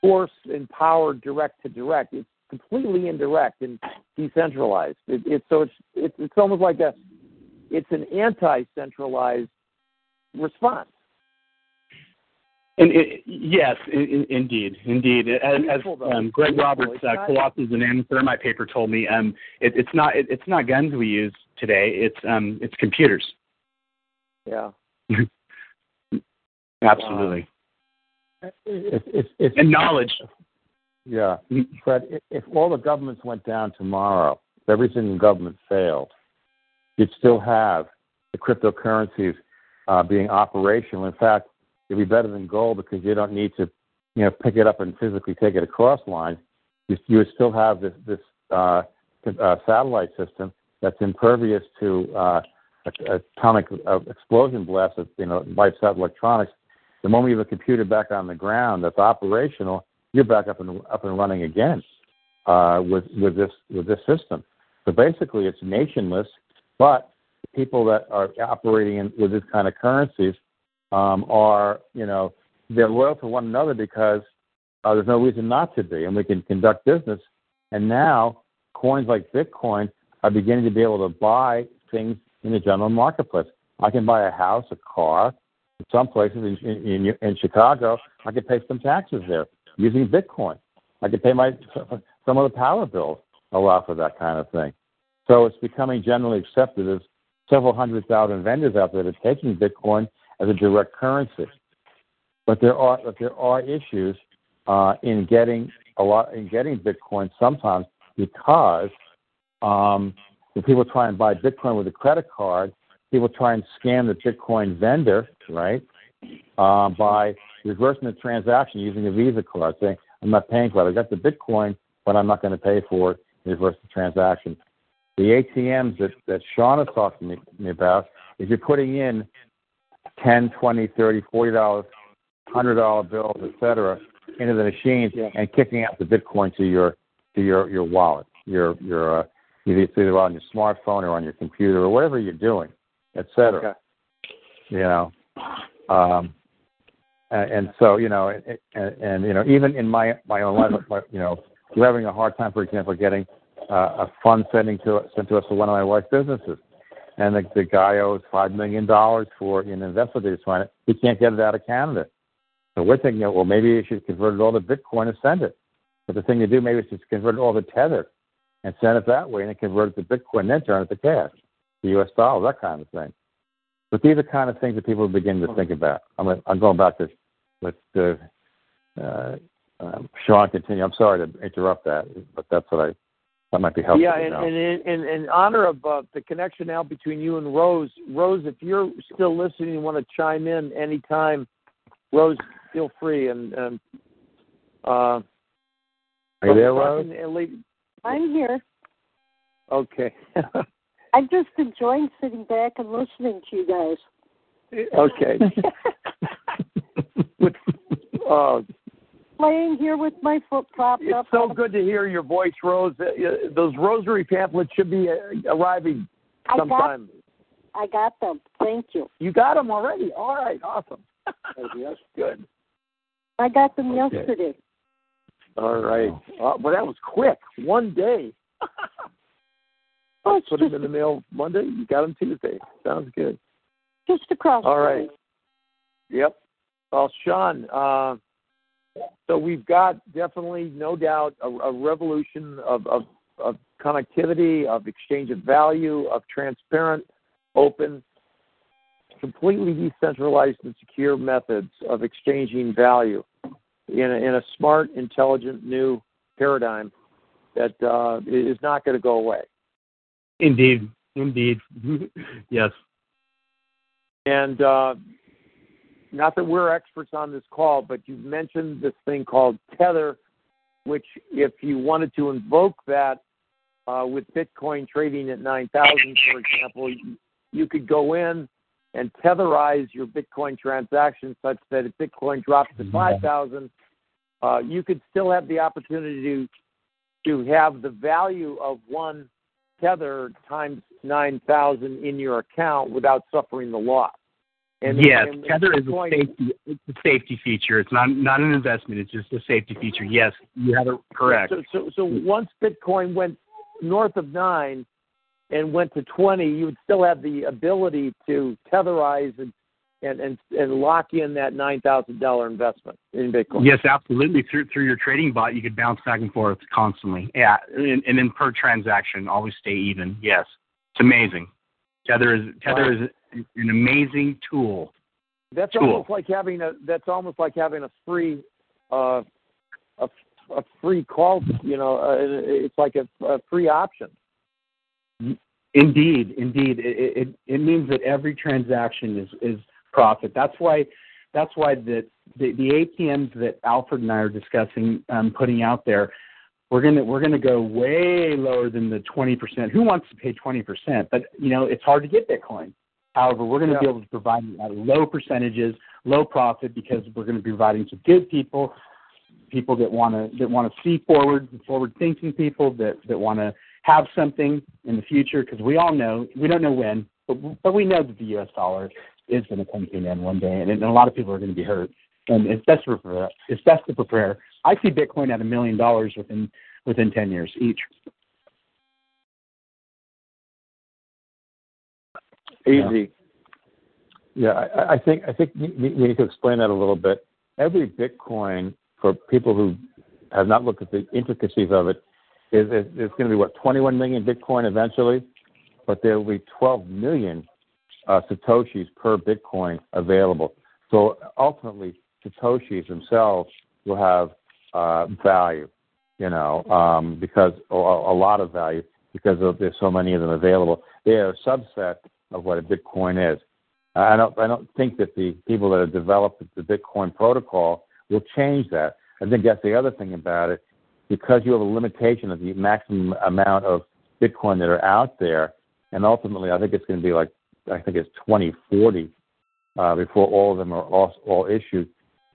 force and power direct to direct. It's completely indirect and decentralized. It, it's so it's, it's it's almost like a it's an anti-centralized response. And it, yes, i i indeed, indeed. As, as um, Greg Peaceful. Roberts, It's uh, not- Colossus and Nanothermite paper told me, um, it, it's not it, it's not guns we use today. It's um, it's computers. Yeah. Absolutely, It's, it's, it's, and knowledge. Yeah, Fred. If, if all the governments went down tomorrow, if every single government failed, you'd still have the cryptocurrencies uh, being operational. In fact, it'd be better than gold because you don't need to, you know, pick it up and physically take it across lines. You, you would still have this this uh, uh, satellite system that's impervious to uh, atomic uh, explosion blasts that you know wipes out electronics. The moment you have a computer back on the ground that's operational, you're back up and up and running again uh, with with this with this system. So basically, it's nationless, but people that are operating in, with this kind of currencies um, are you know they're loyal to one another because uh, there's no reason not to be, and we can conduct business. And now coins like Bitcoin are beginning to be able to buy things in the general marketplace. I can buy a house, a car. In some places in, in, in Chicago, I can pay some taxes there using Bitcoin. I can pay my some of the power bills allow for that kind of thing. So it's becoming generally accepted. There's several hundred thousand vendors out there that are taking Bitcoin as a direct currency. But there are but there are issues uh, in getting a lot in getting Bitcoin sometimes because um, when people try and buy Bitcoin with a credit card, people try and scam the Bitcoin vendor, right? Um, by reversing the transaction using a Visa card, saying, I'm not paying for it. I got the Bitcoin, but I'm not going to pay for it. Reverse the transaction. The ATMs that, that Sean is talking to me, about, if you're putting in 10, 20, 30, 40 dollars, hundred dollar bills, etc., into the machines Yeah. and kicking out the Bitcoin to your to your your wallet, your your uh, either either on your smartphone or on your computer or whatever you're doing, etc. Okay. You know, um, and, so you know, and, and, you know, even in my my own life, you know, we're having a hard time, for example, getting uh, a fund sending to sent to us for one of my wife's businesses, and the, the guy owes five million dollars for an investment that he's trying. He can't get it out of Canada, so we're thinking, well, maybe you should convert it all to Bitcoin and send it. But the thing to do maybe is just convert it all to Tether and send it that way, and then convert it to Bitcoin, and then turn it to cash, the U.S. dollar, that kind of thing. But these are kind of things that people begin to think about. I'm I'm going back to let uh, uh, um, Sean continue. I'm sorry to interrupt that, but that's what I that might be helpful. yeah, to and, know. and in, in, in honor of uh, the connection now between you and Rose, Rose, if you're still listening and want to chime in anytime, Rose, feel free. And, and uh, are you there, talking Rose? and leave- I'm here. Okay. I'm just enjoying sitting back and listening to you guys. okay. uh, Laying here with my foot propped it's up. so good to hear your voice, Rose. Uh, uh, Those rosary pamphlets should be uh, arriving I got, sometime. I got them. Thank you. You got them already. All right, awesome. yes, good. I got them Okay. yesterday. All right. Uh, well, that was quick. One day. Oh, Put them in the mail Monday. You got them Tuesday. Sounds good. just across. All the Yep. Well, Sean, uh, so we've got definitely, no doubt, a, a revolution of, of, of connectivity, of exchange of value, of transparent, open, completely decentralized and secure methods of exchanging value in a, in a smart, intelligent, new paradigm that uh, is not going to go away. Indeed, indeed, yes. And uh, not that we're experts on this call, but you've mentioned this thing called Tether, which, if you wanted to invoke that uh, with Bitcoin trading at 9,000, for example, you, you could go in and tetherize your Bitcoin transaction such that if Bitcoin drops to 5,000, uh, you could still have the opportunity to, to have the value of one tether times 9,000 in your account without suffering the loss. And yes, and Tether is a safety. It's a safety feature. It's not not an investment. It's just a safety feature. Yes, you have it correct. So, so, so once Bitcoin went north of nine and went to 20, you would still have the ability to tetherize and and and, and lock in that nine thousand dollar investment in Bitcoin. Yes, absolutely. Through through your trading bot, you could bounce back and forth constantly. Yeah, and, and then per transaction, always stay even. Yes, it's amazing. Tether is Tether is an amazing tool. That's Cool. almost like having a that's almost like having a free uh a, a free call, you know, uh, it's like a, a free option. Indeed, indeed, it, it it means that every transaction is is profit. That's why that's why the the, the ATMs that Alfred and I are discussing um, putting out there, we're gonna we're gonna go way lower than the twenty percent. Who wants to pay twenty percent? But you know it's hard to get Bitcoin. However, we're going to be able to provide at low percentages, low profit, because we're going to be providing to good people, people that want to that want to see forward, forward thinking people that that want to have something in the future. Because we all know we don't know when, but but we know that the U.S. dollar is going to come to an end one day, and, and a lot of people are going to be hurt. And it's best to prepare. It's best to prepare. I see Bitcoin at a million dollars within within ten years each. Easy. Yeah, I, I think I think we we need to explain that a little bit. Every Bitcoin, for people who have not looked at the intricacies of it, is is, is going to be what 21 million Bitcoin eventually, but there will be 12 million uh, satoshis per Bitcoin available. So ultimately, satoshis themselves will have uh, value, you know, um, because a, lot of value because of, there's so many of them available. They are a subset of what a Bitcoin is. I don't I don't think that the people that have developed the Bitcoin protocol will change that. I think that's the other thing about it, because you have a limitation of the maximum amount of Bitcoin that are out there, and ultimately I think it's going to be like I think it's 2040 uh, before all of them are all, issued.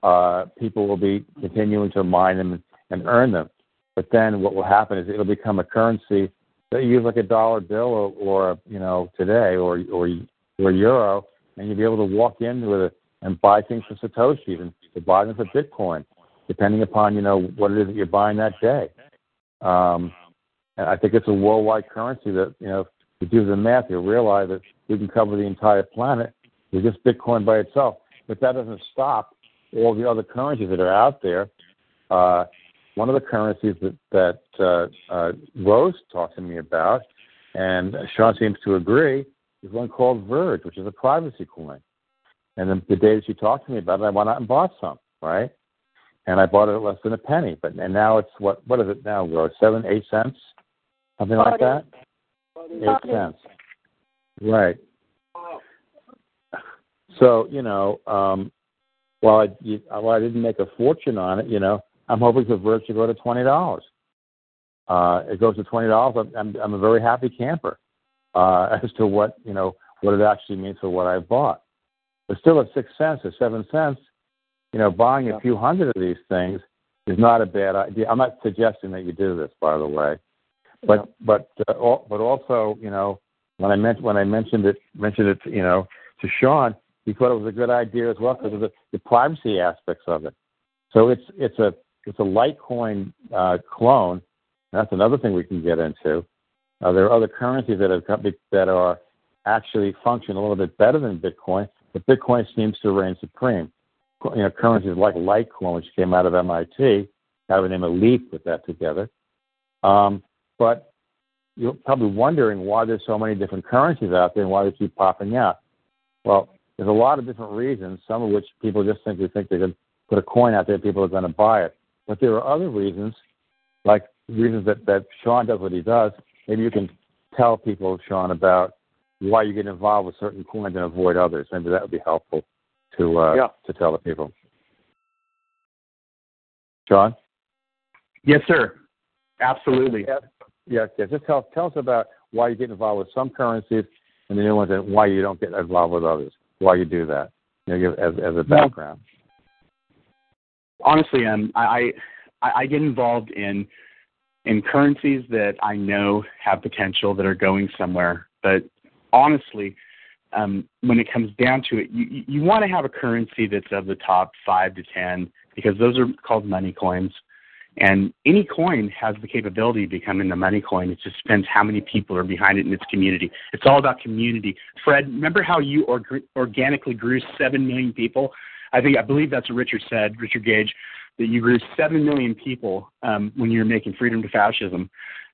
Uh, people will be continuing to mine them and earn them. But then what will happen is it'll become a currency that you use like a dollar bill or, you know today or or euro, and you'll be able to walk in with it and buy things for satoshis and to buy them for Bitcoin, depending upon you know what it is that you're buying that day. Um, and I think it's a worldwide currency that you know you do the math, you'll realize that we can cover the entire planet with just Bitcoin by itself. But that doesn't stop all the other currencies that are out there. Uh, one of the currencies that that uh, uh, Rose talked to me about, and Sean seems to agree, is one called Verge, which is a privacy coin. And then the day that she talked to me about it, I went out and bought some, right? And I bought it at less than a penny. But and now it's what what is it now, Rose? Seven, eight cents, something like that. Eight cents, right? So you know, um, while I you, while I didn't make a fortune on it, you know, I'm hoping for Verge to go to twenty dollars. Uh, it goes to twenty dollars. I'm, I'm a very happy camper uh, as to what you know what it actually means for what I bought. But still, at six cents or seven cents, you know, buying a few hundred of these things is not a bad idea. I'm not suggesting that you do this, by the way, but but uh, all, but also, you know, when I mentioned when I mentioned it mentioned it, you know, to Sean, he thought it was a good idea as well because of the, the privacy aspects of it. So it's it's a it's a Litecoin uh, clone. That's another thing we can get into. Uh, there are other currencies that have come, that are actually function a little bit better than Bitcoin, but Bitcoin seems to reign supreme. You know, currencies like Litecoin, which came out of MIT, have the name of Leaf put that together. Um, but you're probably wondering why there's so many different currencies out there and why they keep popping out. Well, there's a lot of different reasons, some of which people just simply think they can put a coin out there, people are going to buy it. But there are other reasons, like reasons that, that Sean does what he does. Maybe you can tell people, Sean, about why you get involved with certain coins and avoid others. Maybe that would be helpful to uh, yeah. to tell the people. Sean? Yes, sir. Absolutely. Yes. Yes. yes. Just tell tell us about why you get involved with some currencies and the new ones, and why you don't get involved with others. Why you do that? You know, as as a background. Well, honestly, um, I, I I get involved in in currencies that I know have potential that are going somewhere, but honestly, um, when it comes down to it, you, you want to have a currency that's of the top five to ten because those are called money coins. And any coin has the capability of becoming a money coin. It just depends how many people are behind it in its community. It's all about community. Fred, remember how you org- organically grew 7 million people? I think, I believe that's what Richard said, Richard Gage, that you grew 7 million people um, when you were making Freedom to Fascism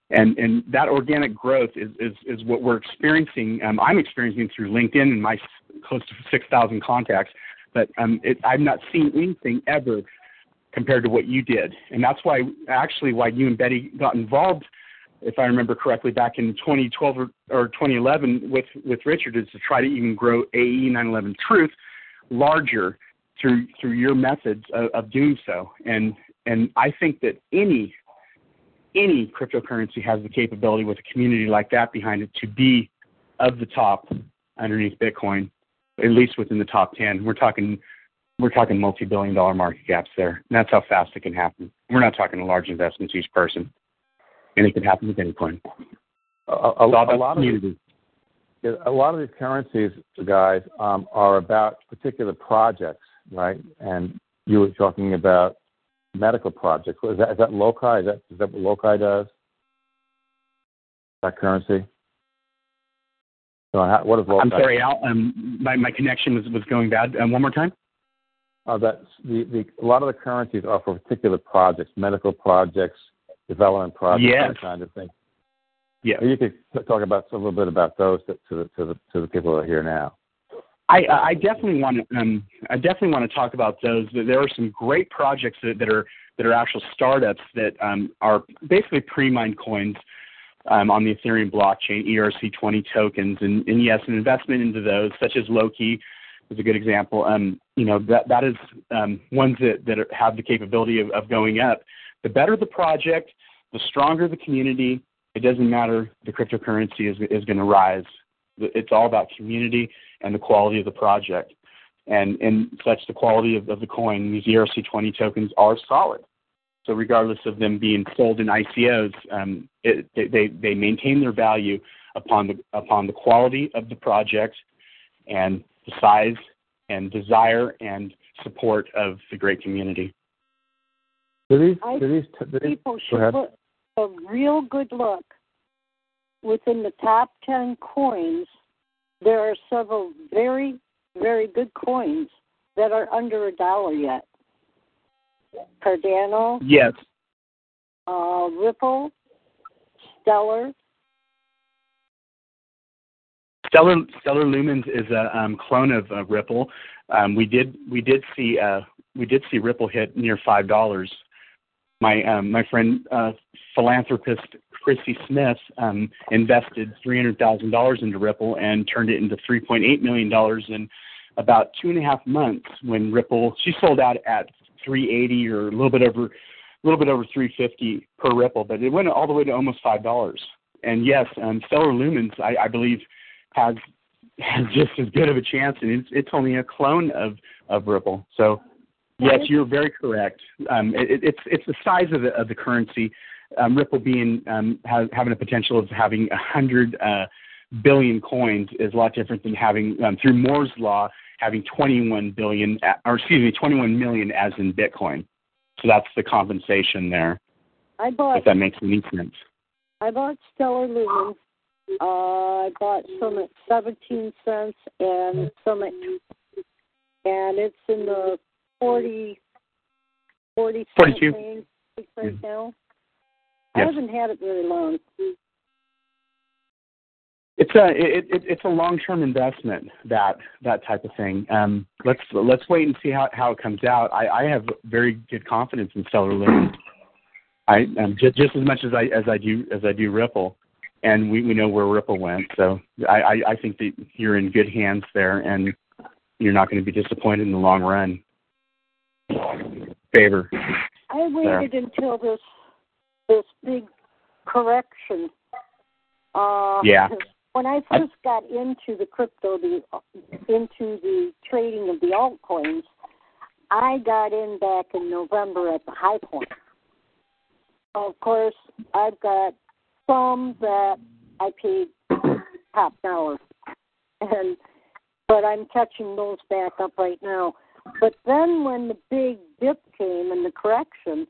and and that organic growth is is, is what we're experiencing. Um, I'm experiencing through LinkedIn and my close to 6,000 contacts, but um, it, I've not seen anything ever compared to what you did, and that's why actually why you and Betty got involved. If I remember correctly, back in 2012 or, or 2011 with, with Richard, is to try to even grow AE 911 Truth larger through through your methods of, of doing so. And and I think that any any cryptocurrency has the capability with a community like that behind it to be of the top underneath Bitcoin, at least within the top 10. We're talking we're talking multi-billion dollar market caps there. And that's how fast it can happen. We're not talking large investments each person. And it can happen with any coin. A, a, a lot of these, a lot of these currencies, guys, um, are about particular projects, right? And you were talking about medical projects. Is that, is that Loci? Is that, is that what Loci does? That currency? So how, what is Loci? I'm sorry, Al. Um, my, my connection was, was going bad. Um, one more time? Uh, that the, the, a lot of the currencies are for particular projects, medical projects, development projects, yes. that kind of thing. Yeah. You could talk about a little bit about those to, to, the, to, the, to the people that are here now. I, I definitely want to. Um, I definitely want to talk about those. There are some great projects that, that are that are actual startups that um, are basically pre-mined coins. um, on the Ethereum blockchain, ERC20 tokens, and, and yes, an investment into those, such as Loki, is a good example. You know that that is um, ones that that have the capability of, of going up. The better the project, the stronger the community. It doesn't matter. The cryptocurrency is is going to rise. It's all about community and the quality of the project and and such the quality of, of the coin. These ERC20 tokens are solid. So regardless of them being sold in ICOs, um, it, they they maintain their value upon the upon the quality of the project and the size and desire and support of the great community. Do these, I do these, people should ahead. put a real good look. Within the top 10 coins, there are several very, very good coins that are under a dollar yet. Cardano, Yes, uh, Ripple, Stellar. Stellar Stellar Lumens is a um, clone of uh, Ripple. Um, we did we did see uh, we did see Ripple hit near five dollars. My um, my friend uh, philanthropist Chrissy Smith um, invested three hundred thousand dollars into Ripple and turned it into three point eight million dollars in about two and a half months. When Ripple she sold out at three eighty or a little bit over a little bit over three fifty per Ripple, but it went all the way to almost five dollars. And yes, um, Stellar Lumens I, I believe has has just as good of a chance, and it's it's only a clone of of Ripple. So yes, you're very correct. Um, it, it's it's the size of the of the currency. Um, Ripple being um, has, having a potential of having a hundred uh, billion coins is a lot different than having um, through Moore's law having 21 billion uh, or excuse me 21 million as in Bitcoin. So that's the compensation there. I bought If that makes any sense. I bought Stellar Lumens. Uh, I bought some at 17 cents and some at, and it's in the 40, 40 42. range right Mhm. now. I haven't had it very long. It's a it, it, it's a long term investment that that type of thing. Um, let's let's wait and see how, how it comes out. I, I have very good confidence in Stellar Lumens. I um, just just as much as I as I do as I do Ripple, and we, we know where Ripple went. So I, I, I think that you're in good hands there, and you're not going to be disappointed in the long run. Favor. I waited until this this big correction. Uh, Yeah. When I first got into the crypto, the into the trading of the altcoins, I got in back in November at the high point. Of course, I've got some that I paid top dollar, and but I'm catching those back up right now. But then when the big dip came and the correction,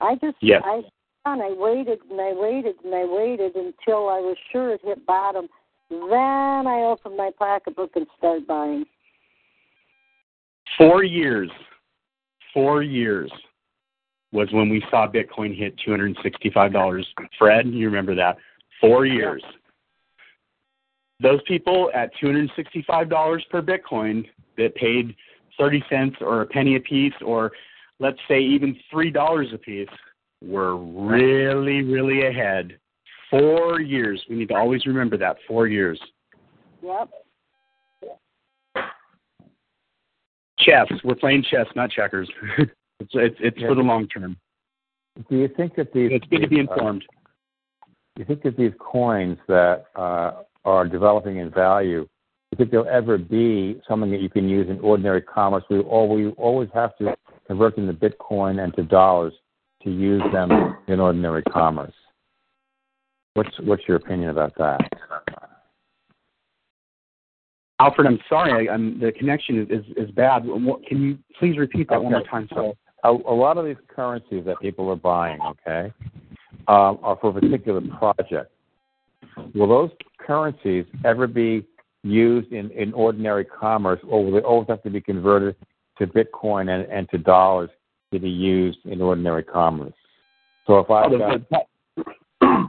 I just Yes. I and I waited and I waited and I waited until I was sure it hit bottom. Then I opened my pocketbook and started buying. Four years, four years was when we saw Bitcoin hit two hundred and sixty-five dollars. Fred, you remember that? Four years. Those people at two hundred and sixty-five dollars per Bitcoin that paid thirty cents or a penny a piece, or let's say even three dollars a piece, were really, really ahead. Four years. We need to always remember that. Four years. Yep. Chess. We're playing chess, not checkers. it's it's, it's for the long term. Do you think that these It's good to be uh, informed. Do you think that these coins that uh, are developing in value, do you think they'll ever be something that you can use in ordinary commerce? We we always have to convert them to Bitcoin and to dollars to use them in ordinary commerce. What's what's your opinion about that? Alfred, I'm sorry. I, I'm, the connection is, is, is bad. Can you please repeat that one more time? Sir? A, a lot of these currencies that people are buying, okay, um, are for a particular project. Will those currencies ever be used in, in ordinary commerce, or will they always have to be converted to Bitcoin and, and to dollars to be used in ordinary commerce? So if I the- got, the-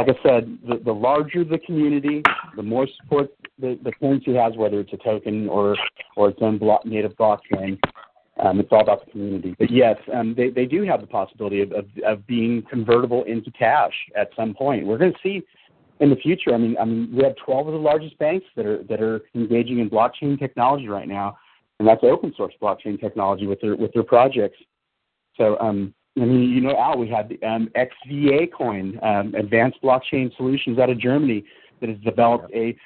like I said, the, the larger the community, the more support the, the currency has, whether it's a token or or its own block, native blockchain. Um, it's all about the community. But yes, um, they, they do have the possibility of, of, of being convertible into cash at some point. We're going to see in the future. I mean, I mean, we have 12 of the largest banks that are that are engaging in blockchain technology right now, and that's open source blockchain technology with their with their projects. So, um, I mean, you know, Al, we had the um, XVA coin, um, Advanced Blockchain Solutions out of Germany, that has developed a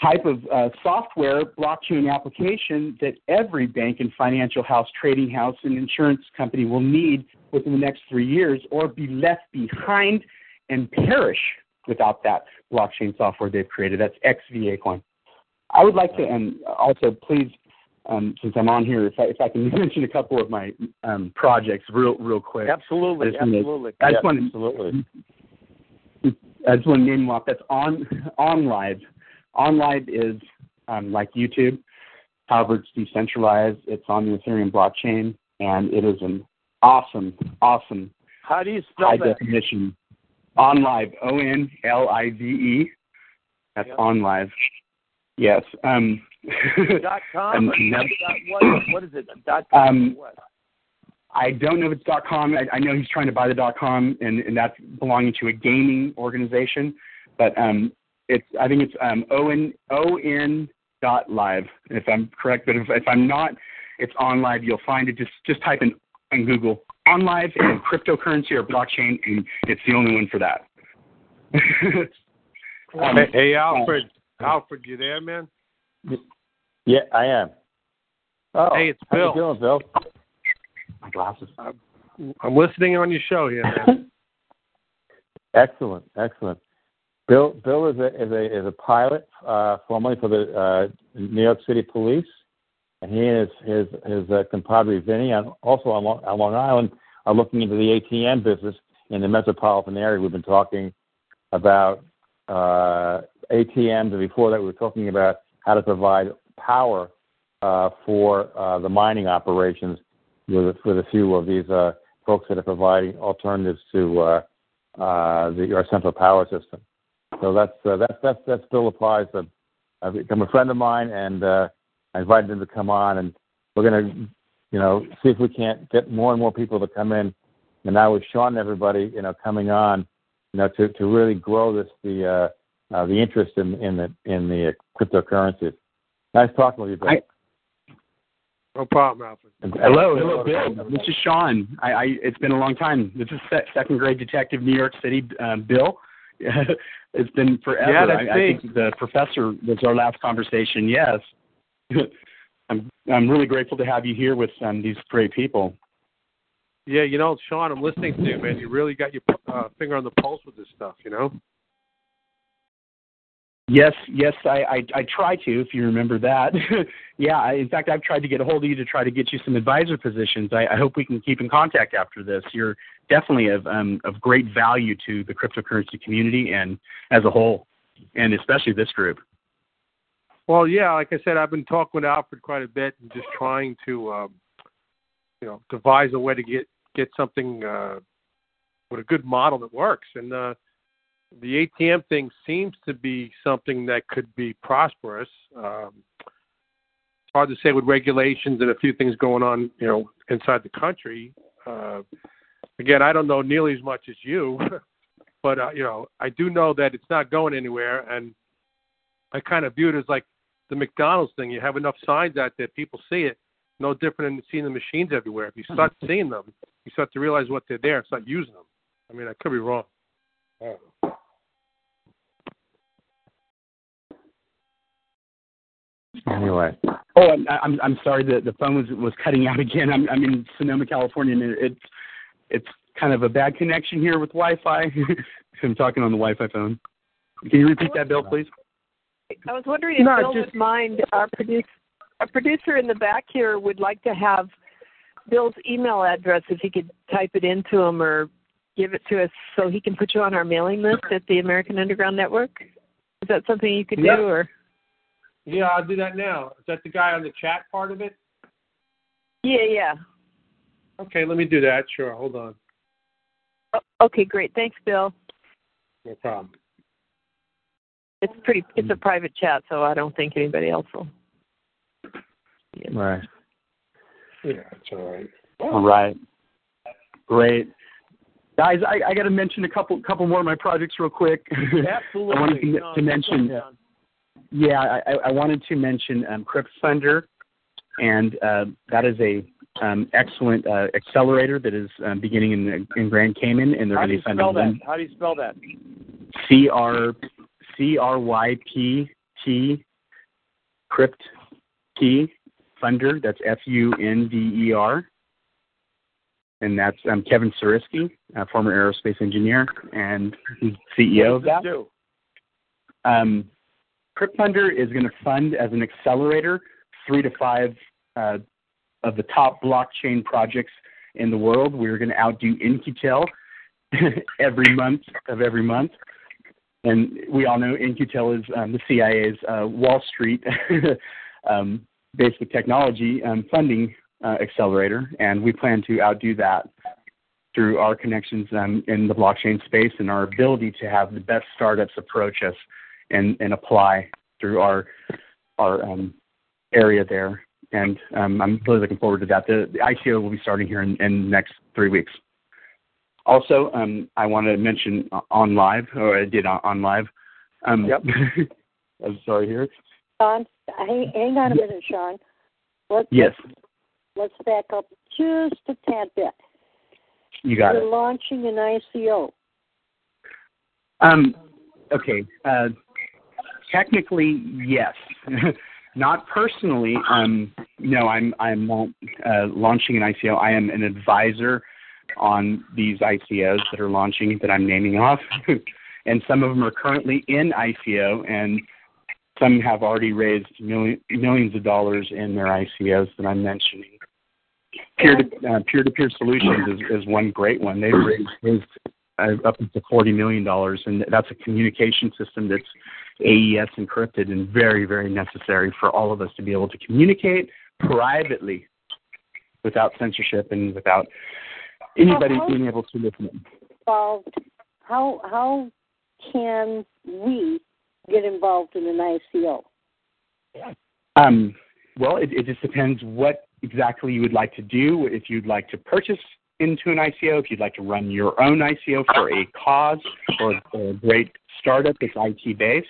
type of uh, software blockchain application that every bank and financial house, trading house, and insurance company will need within the next three years or be left behind and perish without that blockchain software they've created. That's XVA coin. I would like to, and also please, um, since I'm on here, if I, if I can mention a couple of my um, projects real real quick. Absolutely, I absolutely. I just want to, absolutely. I just want to name off. That's on OnLive. OnLive is um, like YouTube. However, it's decentralized. It's on the Ethereum blockchain, and it is an awesome, awesome How do you high spell that? definition. OnLive, O N L I V E. That's Yep. OnLive. Yes. Um, Dot com. Or dot what? What is it? Dot com. Um, what? I don't know if it's dot com. I, I know he's trying to buy the dot com, and, and that's belonging to a gaming organization. But um, it's I think it's um, on on dot live if I'm correct. But if, if I'm not, it's on live. You'll find it. Just just type in on Google on live and cryptocurrency or blockchain, and it's the only one for that. Um, Hey, hey Alfred, Alfred, you there, man? Yeah, I am. Oh, Hey, it's Bill. how you Bill. doing, Bill? my glasses. I'm listening on your show here, man. Excellent, excellent. Bill, Bill is a is a is a pilot, uh, formerly for the uh, New York City Police, and he and his his his uh, compadre Vinny, on, also on Long, on Long Island, are looking into the ATM business in the metropolitan area. We've been talking about uh, ATMs, and before that, we were talking about how to provide power uh, for uh, the mining operations with a few of these uh, folks that are providing alternatives to our central power system. So that still applies. I've become a friend of mine, and I invited him to come on, and we're gonna, you know, see if we can't get more and more people to come in. And now with Sean and everybody, you know, coming on, you know, to to really grow this the uh, uh, the interest in in the in the cryptocurrencies. Nice talking with you, Bill. I- No problem, Alfred. Hello, hello, Bill. This is Sean. I, I it's been a long time. This is second grade detective, New York City, um, Bill. it's been forever. Yeah, that's I, I me. think the professor was our last conversation. Yes, I'm I'm really grateful to have you here with um, these great people. Yeah, you know, Sean, I'm listening to you, man. You really got your uh, finger on the pulse with this stuff, you know? Yes, yes, I, I, I try to, if you remember that. yeah, in fact, I've tried to get a hold of you to try to get you some advisor positions. I, I hope we can keep in contact after this. You're definitely of, um, of great value to the cryptocurrency community and as a whole, and especially this group. Well, yeah, like I said, I've been talking with Alfred quite a bit and just trying to, um, you know, devise a way to get get something uh, with a good model that works. And uh, the ATM thing seems to be something that could be prosperous. Um, it's hard to say with regulations and a few things going on, you know, inside the country. Uh, again, I don't know nearly as much as you, but uh, you know, I do know that it's not going anywhere, and I kind of view it as like the McDonald's thing. You have enough signs out there, people see it. No different than seeing the machines everywhere. If you start seeing them, you start to realize what they're there and start using them. I mean, I could be wrong. I. Anyway, Oh, I'm I'm, I'm sorry the the phone was was cutting out again. I'm I'm in Sonoma, California, and it's it's kind of a bad connection here with Wi-Fi. I'm talking on the Wi-Fi phone. Can you repeat that, Bill, please? I was wondering if No, Bill just- would mind our producer, our producer in the back here would like to have Bill's email address if he could type it into him or give it to us so he can put you on our mailing list at the American Underground Network. Is that something you could Yeah. do or? Yeah, I'll do that now. Is that the guy on the chat part of it? Yeah, yeah. Okay, let me do that. Sure, hold on. O- Okay, great. Thanks, Bill. No problem. It's pretty. It's a private chat, so I don't think anybody else will. Right. Yeah, it's all right. All right. Great. Guys, I, I got to mention a couple couple more of my projects real quick. Absolutely. I wanted to, No, to mention. yeah. Yeah, I, I wanted to mention um, Crypt Funder, and uh, that is a um, excellent uh, accelerator that is um, beginning in in Grand Cayman, and they're How going do to you be funding spell that? one How do you spell that? C R C R Y P T Crypt T Funder. That's F U N D E R. And that's um, Kevin Sariski, a former aerospace engineer and CEO of that. Um, Crypt Funder is going to fund as an accelerator three to five uh, of the top blockchain projects in the world. We're going to outdo In-Q-Tel every month of every month. And we all know In-Q-Tel is um, the CIA's uh, Wall Street um, basic technology um, funding uh, accelerator, and we plan to outdo that through our connections um, in the blockchain space and our ability to have the best startups approach us and, and apply through our our um, area there. And um, I'm really looking forward to that. The, the ICO will be starting here in, in the next three weeks. Also, um, I want to mention on live, or I did on, on live. Um, Yep. I'm sorry here. Sean, hang, hang on a minute, Sean. Let, Yes, Let's back up just a tad bit. you got You're it. launching an ICO. Um, okay. Uh, technically, yes. not personally. Um, no, I'm I'm not uh, launching an ICO. I am an advisor on these ICOs that are launching that I'm naming off, and some of them are currently in ICO, and some have already raised million, millions of dollars in their ICOs that I'm mentioning. Peer to uh, peer to peer solutions is, is one great one. They've raised, raised uh, up to forty million dollars, and that's a communication system that's AES encrypted and very, very necessary for all of us to be able to communicate privately without censorship and without anybody How- being able to listen. in. Involved. How how can we get involved in an ICO? Um, well, it, it just depends what exactly you would like to do. If you'd like to purchase into an ICO, if you'd like to run your own ICO for a cause or a great startup that's IT based,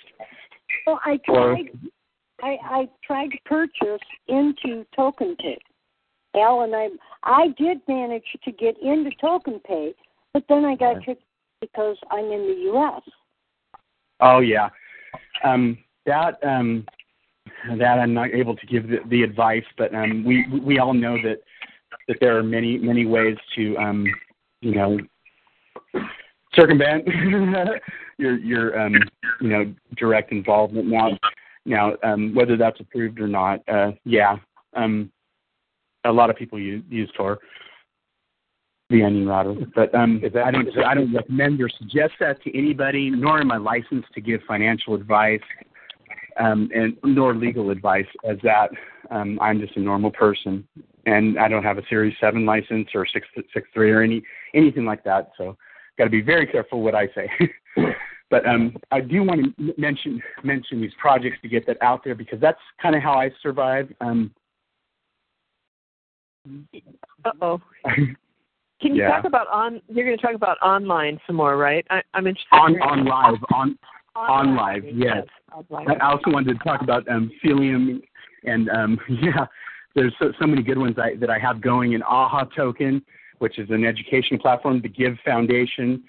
Well, I or tried. I, I tried to purchase into Token Pay. Al and I, I did manage to get into Token Pay, but then I got kicked because I'm in the U.S. Oh yeah, um, that um, that I'm not able to give the, the advice, but um, we we all know that that there are many many ways to um, you know circumvent your your um, you know direct involvement. Now now um, whether that's approved or not, uh, yeah, um, a lot of people use, use Tor. The onion router, but um, that- I don't. I don't recommend or suggest that to anybody. Nor am I licensed to give financial advice, um, and nor legal advice. As that, um, I'm just a normal person, and I don't have a Series Seven license or six six three or any anything like that. So, got to be very careful what I say. but um, I do want to mention mention these projects to get that out there because that's kind of how I survive. Um, Uh oh. Can you Yeah. talk about on? You're going to talk about online some more, right? I, I'm interested. on in on live on on live, yes. on. I also wanted to talk about um, Philium, and um, yeah, there's so, so many good ones I, that I have going. in AHA Token, which is an education platform. The Give Foundation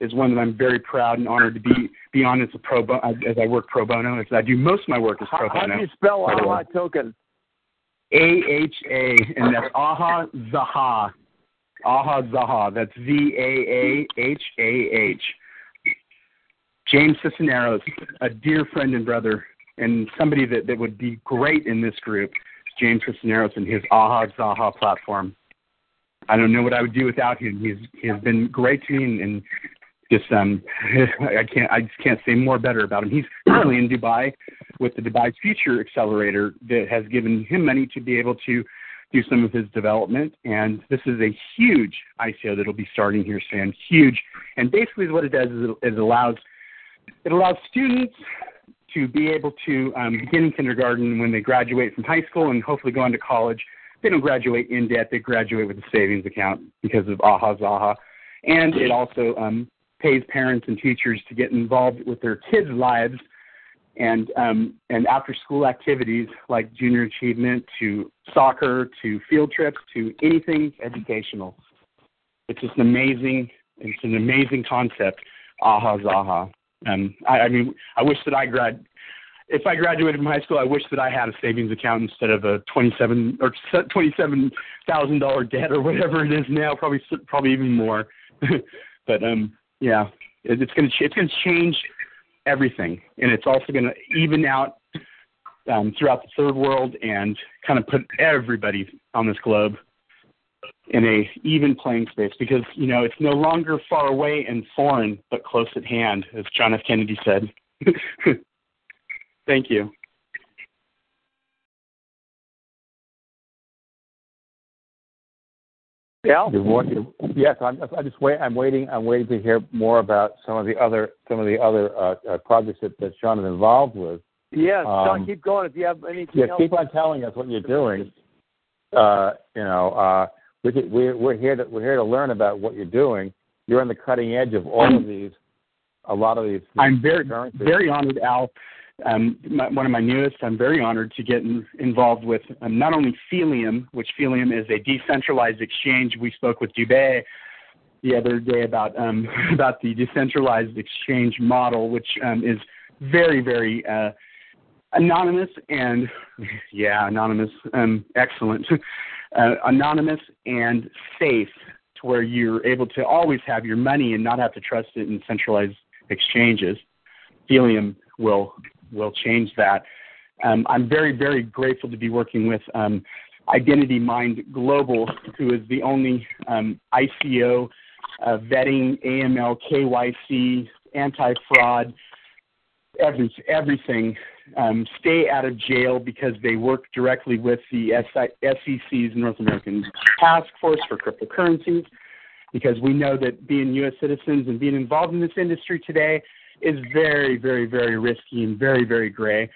is one that I'm very proud and honored to be be on as a pro as, I work pro bono. As I do most of my work is pro How, how do bono. you spell by the way. AHA token? A H A, and that's AHA Zaha. AHA Zaha. That's Z A A H A H. James Cisneros, a dear friend and brother, and somebody that, that would be great in this group. James Cisneros and his AHA Zaha platform. I don't know what I would do without him. He's he has been great to me, and, and just um, I can't I just can't say more better about him. He's currently in Dubai with the Dubai Future Accelerator that has given him money to be able to do some of his development. And this is a huge ICO that will be starting here soon. Huge. And basically, what it does is it, it allows it allows students to be able to um, begin in kindergarten when they graduate from high school and hopefully go on to college. They don't graduate in debt; they graduate with a savings account because of AHA Zaha, and it also um, pays parents and teachers to get involved with their kids' lives and um, and after school activities like junior achievement to soccer to field trips to anything educational. It's just an amazing it's an amazing concept. Aha Zaha. Um, I, I mean, I wish that I grad. If I graduated from high school, I wish that I had a savings account instead of a twenty-seven or twenty-seven thousand dollar debt or whatever it is now. Probably, probably even more. but um, yeah, it, it's gonna it's gonna change everything, and it's also gonna even out um, throughout the third world and kind of put everybody on this globe in a even playing space because you know it's no longer far away and foreign but close at hand as john f kennedy said thank you Yeah. Yes, I'm. I just wait. I'm waiting. I'm waiting to hear more about some of the other some of the other uh, uh, projects that, that Sean is involved with. Yeah, Um, Sean, keep going. If you have anything Yeah, else, keep on telling us what you're doing. Uh, you know, uh, we could, we're we're here to we're here to learn about what you're doing. You're on the cutting edge of all of these. A lot of these. i'm very currencies. very honored al um, my, one of my newest i'm very honored to get in, involved with um, not only Felium, which Felium is a decentralized exchange we spoke with dubay the other day about um, about the decentralized exchange model which um, is very very uh, anonymous and yeah anonymous um, excellent uh, anonymous and safe to where you're able to always have your money and not have to trust it in centralized exchanges helium will will change that um, i'm very very grateful to be working with um, identity mind global who is the only um, ico uh, vetting aml kyc anti-fraud every, everything. Um, stay out of jail because they work directly with the SEC's North American Task Force for Cryptocurrencies. Because we know that being U.S. citizens and being involved in this industry today is very, very, very risky and very, very gray.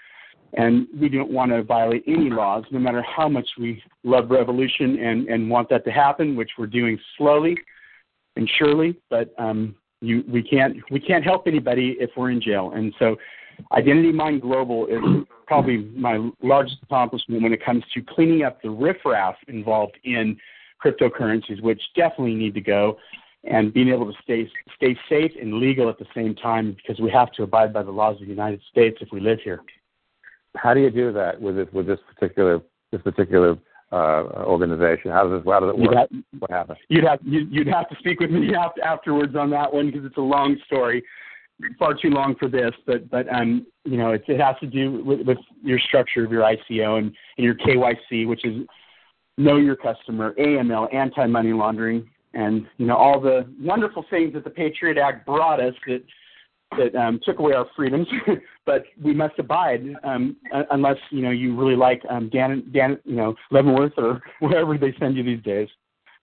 And we don't want to violate any laws, no matter how much we love revolution and, and want that to happen, which we're doing slowly and surely. But um, you, we can't we can't help anybody if we're in jail. And so, Identity Mind Global is probably my largest accomplishment when it comes to cleaning up the riffraff involved in cryptocurrencies, which definitely need to go, and being able to stay stay safe and legal at the same time because we have to abide by the laws of the United States if we live here. How do you do that with this with this particular this particular uh, organization? How does this how does it work? have, what happens? you'd have you'd, you'd have to speak with me after, afterwards on that one because it's a long story, far too long for this. But but um you know it, it has to do with, with your structure of your ICO and, and your KYC, which is know your customer, AML, anti money laundering, and you know all the wonderful things that the Patriot Act brought us that that um, took away our freedoms, but we must abide um, un- unless you know you really like um, Dan, Dan, you know Leavenworth or wherever they send you these days,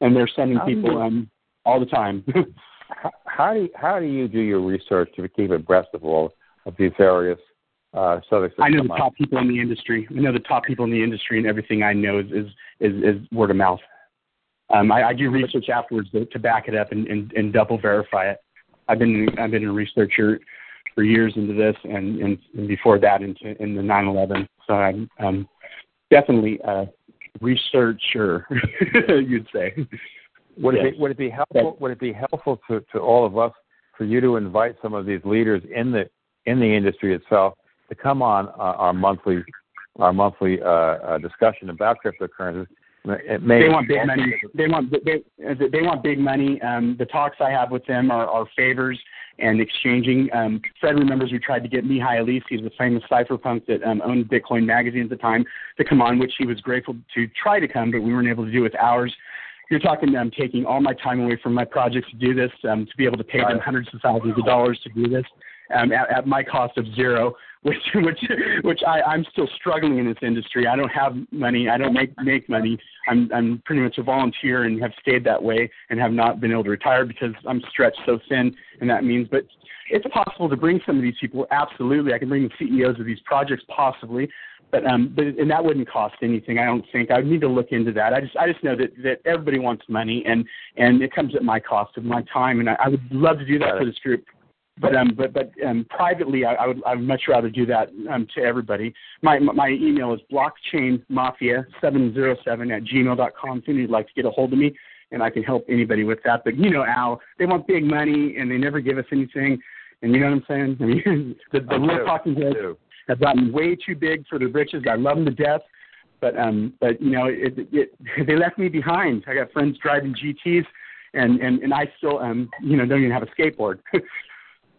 and they're sending people um, all the time. How, how do you, how do you do your research to keep abreast of all of these various uh, subjects? I know the up? top people in the industry. I know the top people in the industry, and everything I know is is is, is word of mouth. Um, I, I do research afterwards to, to back it up and, and, and double verify it. I've been I've been a researcher for years into this, and, and, and before that into in the 9/11. So I'm um, definitely a researcher, you'd say. Would it be would it be helpful would it be helpful to, to all of us for you to invite some of these leaders in the in the industry itself to come on uh, our monthly our monthly uh, uh, discussion about cryptocurrencies? It may they want big money. They want they they want big money. Um, the talks I have with them are, are favors and exchanging. Um, Fred remembers we tried to get Mihai He's the famous cypherpunk that um, owned Bitcoin magazine at the time, to come on, which he was grateful to try to come, but we weren't able to do with ours. You're talking um, taking all my time away from my projects to do this, um, to be able to pay them hundreds of thousands of dollars to do this um, at, at my cost of zero. which which which I I'm still struggling in this industry. I don't have money. I don't make make money. I'm I'm pretty much a volunteer and have stayed that way and have not been able to retire because I'm stretched so thin and that means but it's possible to bring some of these people absolutely i can bring the ceos of these projects possibly but um but and that wouldn't cost anything i don't think i would need to look into that i just i just know that that everybody wants money and and it comes at my cost of my time and i, I would love to do that for this group but um but but um privately i, I would i would much rather do that um to everybody my my email is blockchainmafia seven zero seven at gmail dot com if you'd like to get a hold of me and I can help anybody with that. But you know, Al, they want big money and they never give us anything. And you know what I'm saying? I mean, the, the real talking heads have gotten way too big for the britches. I love them to death, but um, but you know, it, it, they left me behind. I got friends driving GTS, and and and I still um, you know, don't even have a skateboard.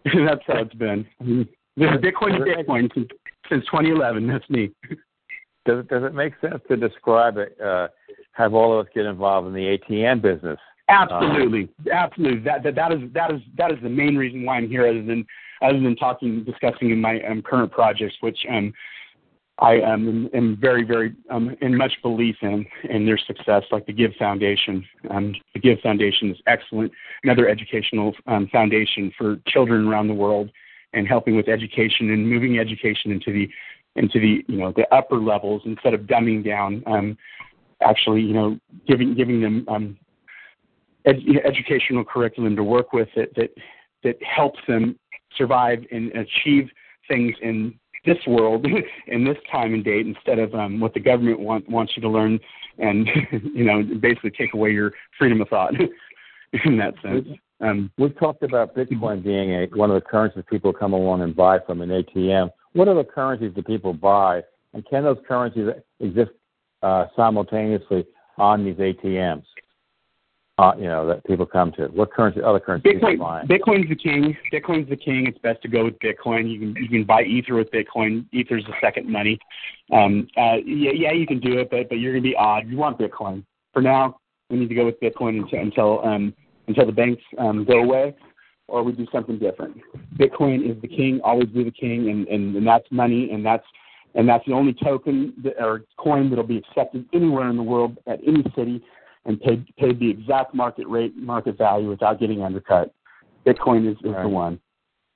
That's how it's been. I mean, there's Bitcoin to Bitcoin since, since 2011. That's me. Does it, does it make sense to describe it? Uh, have all of us get involved in the ATM business Absolutely, um, absolutely. That, that that is that is that is the main reason why I'm here, other than other than talking, discussing in my um, current projects, which um, I um, am very, very um, in much belief in in their success, like the Give Foundation. Um, the Give Foundation is excellent, another educational um, foundation for children around the world, and helping with education and moving education into the into the you know the upper levels instead of dumbing down. Um, actually, you know, giving giving them um, ed- educational curriculum to work with that that that helps them survive and achieve things in this world in this time and date instead of um, what the government want, wants you to learn and you know basically take away your freedom of thought in that sense. Um, We've talked about Bitcoin being a, one of the currencies people come along and buy from an ATM. What other currencies do people buy, and can those currencies exist uh, simultaneously on these ATMs? Uh, you know, that people come to? What currency, other currencies Bitcoin, Bitcoin's the king. Bitcoin's the king. It's best to go with Bitcoin. You can you can buy Ether with Bitcoin. Ether's the second money. Um, uh, yeah, yeah, you can do it, but but you're gonna be odd. You want Bitcoin. For now, we need to go with Bitcoin until until um, until the banks um, go away, or we do something different. Bitcoin is the king. Always be the king, and and, and that's money, and that's and that's the only token that, or coin that'll be accepted anywhere in the world at any city and paid paid the exact market rate, market value without getting undercut. Bitcoin is, is right. the one.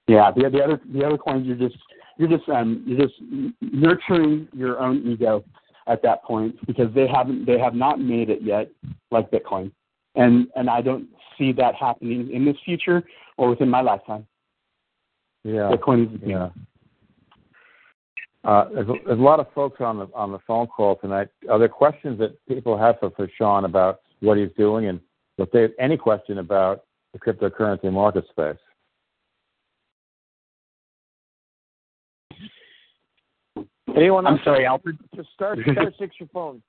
Yeah, the the other the other coins you're just you're just um you're just nurturing your own ego at that point because they haven't they have not made it yet like Bitcoin, and and I don't see that happening in this future or within my lifetime. Yeah, Bitcoin is yeah. Uh, there's, a, there's a lot of folks on the on the phone call tonight. Are there questions that people have for, for Sean about what he's doing, and if they have any question about the cryptocurrency market space? Anyone? I'm sorry, Alfred. Just start. Start six your phone.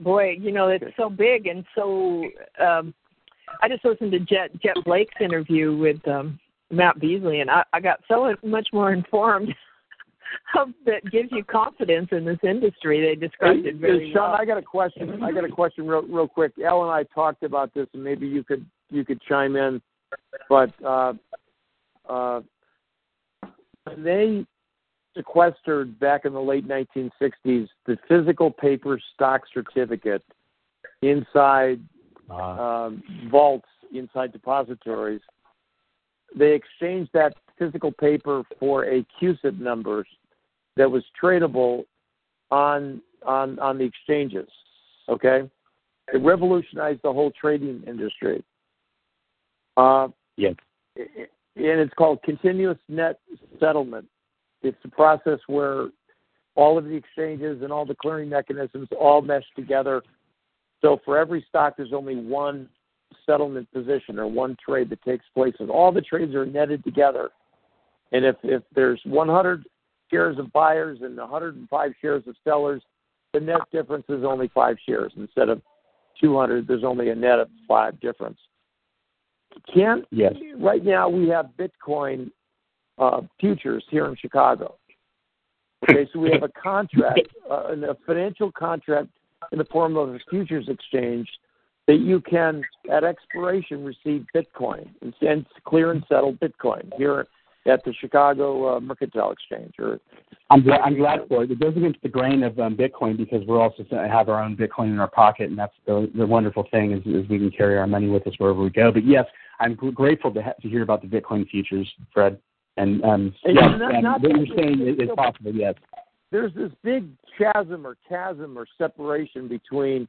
Boy, you know it's so big and so. Um, I just listened to Jet Jet Blake's interview with Matt Beasley, and I, I got so much more informed that gives you confidence in this industry. They described hey, it very Sean, well. I got a question. I got a question real, real quick. Al and I talked about this, and maybe you could you could chime in. But uh, uh, they sequestered back in the late 1960s the physical paper stock certificate inside uh, vaults inside depositories they exchanged that physical paper for a CUSIP number that was tradable on on on the exchanges. Okay, it revolutionized the whole trading industry. Uh, yes, and it's called continuous net settlement. It's a process where all of the exchanges and all the clearing mechanisms all mesh together. So for every stock, there's only one settlement position or one trade that takes place, and all the trades are netted together. And if if there's 100 shares of buyers and 105 shares of sellers, the net difference is only five shares instead of 200. There's only a net of five difference. Can yes. Right now we have Bitcoin uh, futures here in Chicago. Okay, so we have a contract, uh, a financial contract in the form of a futures exchange that you can, at expiration, receive Bitcoin and, and clear and settle Bitcoin here at the Chicago uh, Mercantile Exchange. Or I'm glad, I'm glad for it. It goes against the grain of um, Bitcoin because we're also have our own Bitcoin in our pocket, and that's the, the wonderful thing is, is we can carry our money with us wherever we go. But yes, I'm grateful to, ha- to hear about the Bitcoin futures, Fred. And, um, and yes, not, and not what you're saying is, is possible. Yes. There's this big chasm or chasm or separation between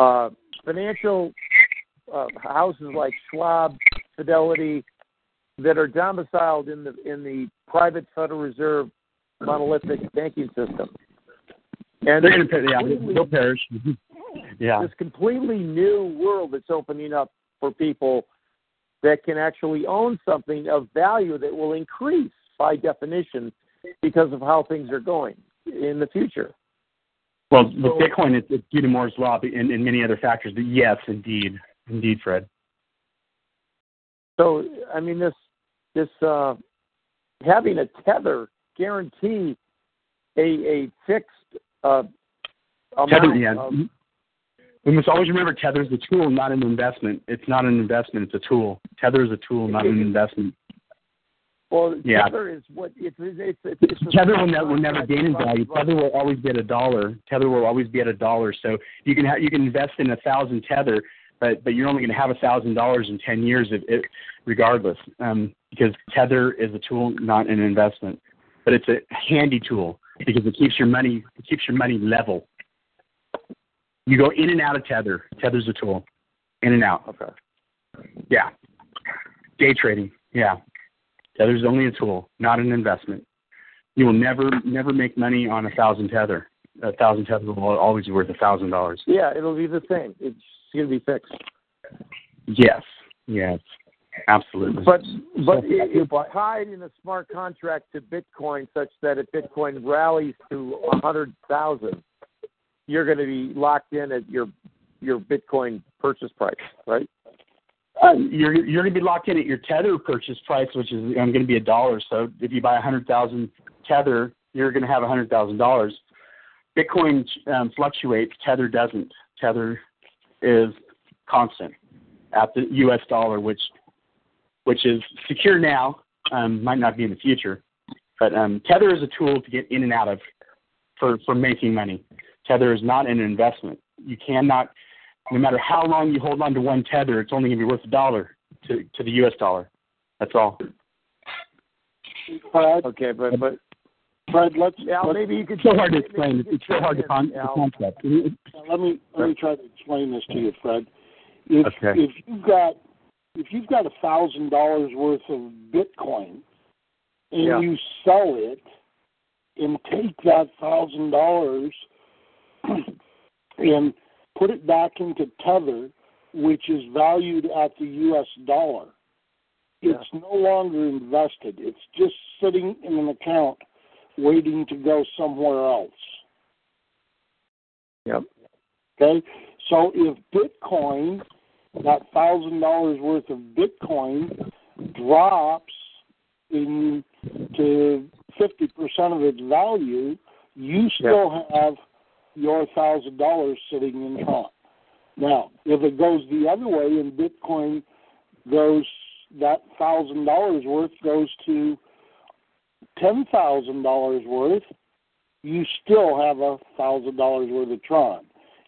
uh, financial uh, houses like Schwab, Fidelity, that are domiciled in the in the private Federal Reserve monolithic banking system. And they're going to yeah, they'll perish. yeah. This completely new world that's opening up for people that can actually own something of value that will increase by definition because of how things are going in the future. Well, with Bitcoin, it's, it's due to Moore's law and, and many other factors. But yes, indeed, indeed, Fred. So, I mean, this this uh, having a tether guarantee a a fixed uh, amount tether, yeah. of, we must always remember tether is a tool, not an investment. It's not an investment; it's a tool. Tether is a tool, not an investment. Well, yeah. tether is what it's it's, it's, it's tether will never, will never gain in value. Tether will always be at a dollar. Tether will always be at a dollar. So you can ha- you can invest in a thousand tether, but but you're only going to have a thousand dollars in ten years, if, if, regardless, um, because tether is a tool, not an investment. But it's a handy tool because it keeps your money it keeps your money level. You go in and out of tether. Tether's a tool, in and out. Okay. Yeah. Day trading. Yeah. Tether is only a tool, not an investment. You will never never make money on a thousand tether. A thousand tether will always be worth a thousand dollars. Yeah, it'll be the same. It's going to be fixed. Yes, yes, absolutely. But but it's tied in a smart contract to Bitcoin, such that if Bitcoin rallies to a hundred thousand, you're going to be locked in at your your Bitcoin purchase price, right? You're you're going to be locked in at your tether purchase price, which is going to be a dollar. So if you buy a hundred thousand tether, you're going to have a hundred thousand dollars. Bitcoin um, fluctuates. Tether doesn't. Tether is constant at the U.S. dollar, which which is secure now, um, might not be in the future. But um, Tether is a tool to get in and out of for for making money. Tether is not an investment. You cannot no matter how long you hold on to one tether, it's only going to be worth a dollar to to the U.S. dollar. That's all. Fred, okay, but but Fred, let's Al, let's, maybe you could. It's so hard to explain. It's so hard to con- concept. Let me let me try to explain this to you, Fred. If okay. if you've got if you've got a thousand dollars worth of Bitcoin and yeah. you sell it and take that thousand dollars and put it back into Tether, which is valued at the U.S. dollar. Yeah. It's no longer invested. It's just sitting in an account waiting to go somewhere else. Yep. Okay? So if Bitcoin, that thousand dollars worth of Bitcoin, drops in to fifty percent of its value, you still yep. have your thousand dollars sitting in Tron. Now, if it goes the other way and Bitcoin goes that thousand dollars worth goes to ten thousand dollars worth, you still have a thousand dollars worth of Tron.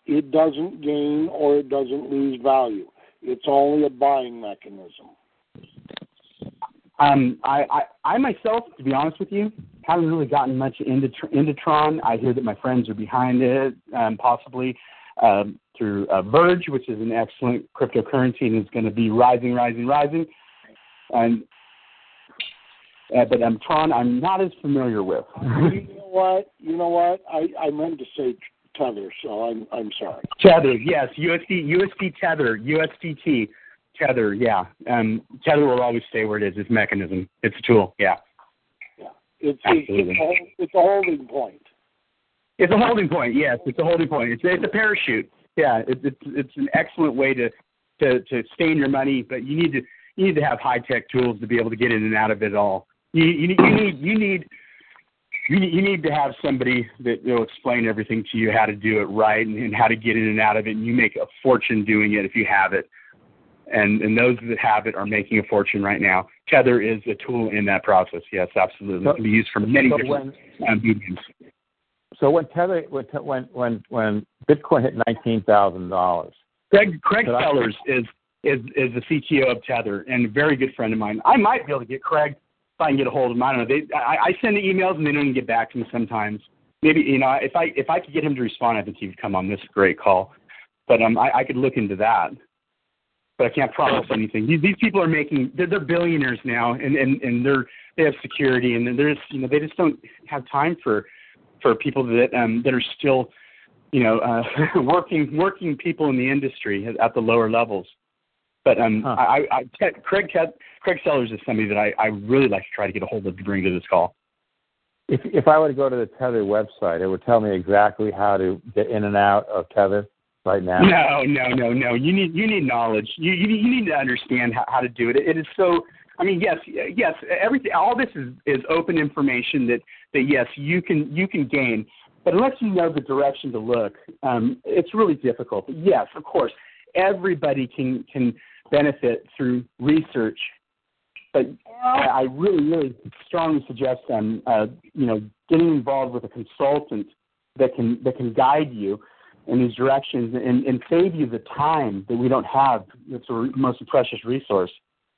It doesn't gain or it doesn't lose value. It's only a buying mechanism. Um, I, I, I myself, to be honest with you, haven't really gotten much into into Tron. I hear that my friends are behind it, um, possibly um, through uh, Verge, which is an excellent cryptocurrency and is going to be rising, rising, rising. And uh, but um, Tron, I'm not as familiar with. you know what? You know what? I, I meant to say Tether, so I'm I'm sorry. Tether, yes, USD USD Tether, USDT. Tether, yeah. Um, tether will always stay where it is. It's a mechanism. It's a tool. Yeah. It's it's, it's, a, it's a holding point. It's a holding point. Yes, it's a holding point. It's it's a parachute. Yeah, it, it's it's an excellent way to to to stain your money, but you need to you need to have high tech tools to be able to get in and out of it all. You you need you need you need you you need to have somebody that will explain everything to you how to do it right and, and how to get in and out of it and you make a fortune doing it if you have it and and those that have it are making a fortune right now tether is a tool in that process yes absolutely So- it can be used for many so different um, mediums So when Tether, when when when Bitcoin hit nineteen thousand dollars, Craig Craig But I- Sellars is is is the CTO of Tether and a very good friend of mine. I might be able to get Craig if I can get a hold of him. I don't know. They I, I send the emails and they don't even get back to me sometimes. Maybe you know if I if I could get him to respond, I think he would come on this great call. But um, I, I could look into that. But I can't promise anything. These these people are making they're, they're billionaires now, and and and they're they have security, and they're just you know they just don't have time for for people that um that are still you know uh, working working people in the industry at, at the lower levels. But um, Huh. I, I, I Craig Craig Sellars is somebody that I, I really like to try to get a hold of to bring to this call. if if I were to go to the Tether website, it would tell me exactly how to get in and out of Tether right now. No, no, no, no. You need you need knowledge. You you, you need to understand how, how to do it. it. Is so. I mean, yes, yes. Everything, all this is is open information that that yes, you can you can gain. But unless you know the direction to look, um, it's really difficult. But yes, of course, everybody can can benefit through research. But I, I really, really strongly suggest um, uh, you know, getting involved with a consultant that can that can guide you in these directions and, and save you the time that we don't have. It's our most precious resource.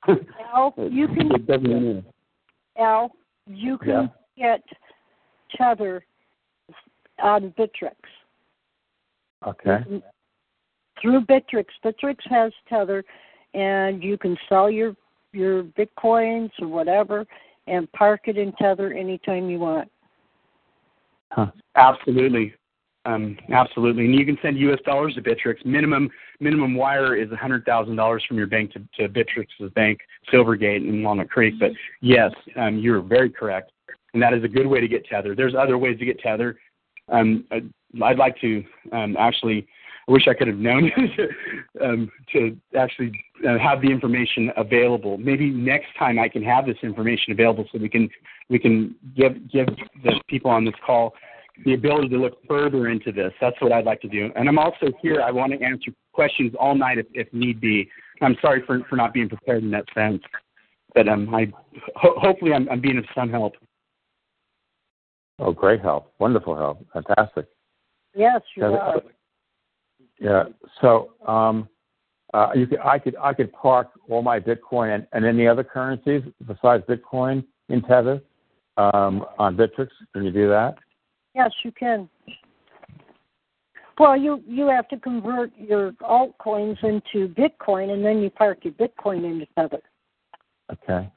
Al, you can It doesn't mean- Al, you can get Tether on Bittrex. Okay. Through Bittrex, Bittrex has Tether, and you can sell your your bitcoins or whatever, and park it in Tether anytime you want. Absolutely. Um, absolutely. And you can send US dollars to Bittrex. Minimum minimum wire is hundred thousand dollars from your bank to, to Bittrex' bank, Silvergate in Walnut Creek. But yes, um, you're very correct. And that is a good way to get Tether. There's other ways to get Tether. Um, I'd, I'd like to um, actually I wish I could have known um, to actually uh, have the information available. Maybe next time I can have this information available so we can we can give give the people on this call the ability to look further into this. That's what I'd like to do. And I'm also here. I want to answer questions all night if, if need be. I'm sorry for for not being prepared in that sense, but um, I ho- hopefully I'm, I'm being of some help. Oh, great help. Wonderful help. Fantastic. Yes, you Tether- are. Yeah. So, um, uh, you could, I could, I could park all my Bitcoin and, and any other currencies besides Bitcoin in Tether um, on Bittrex. Can you do that? Yes, you can. Well, you you have to convert your altcoins into Bitcoin, and then you park your Bitcoin into Tether. Okay.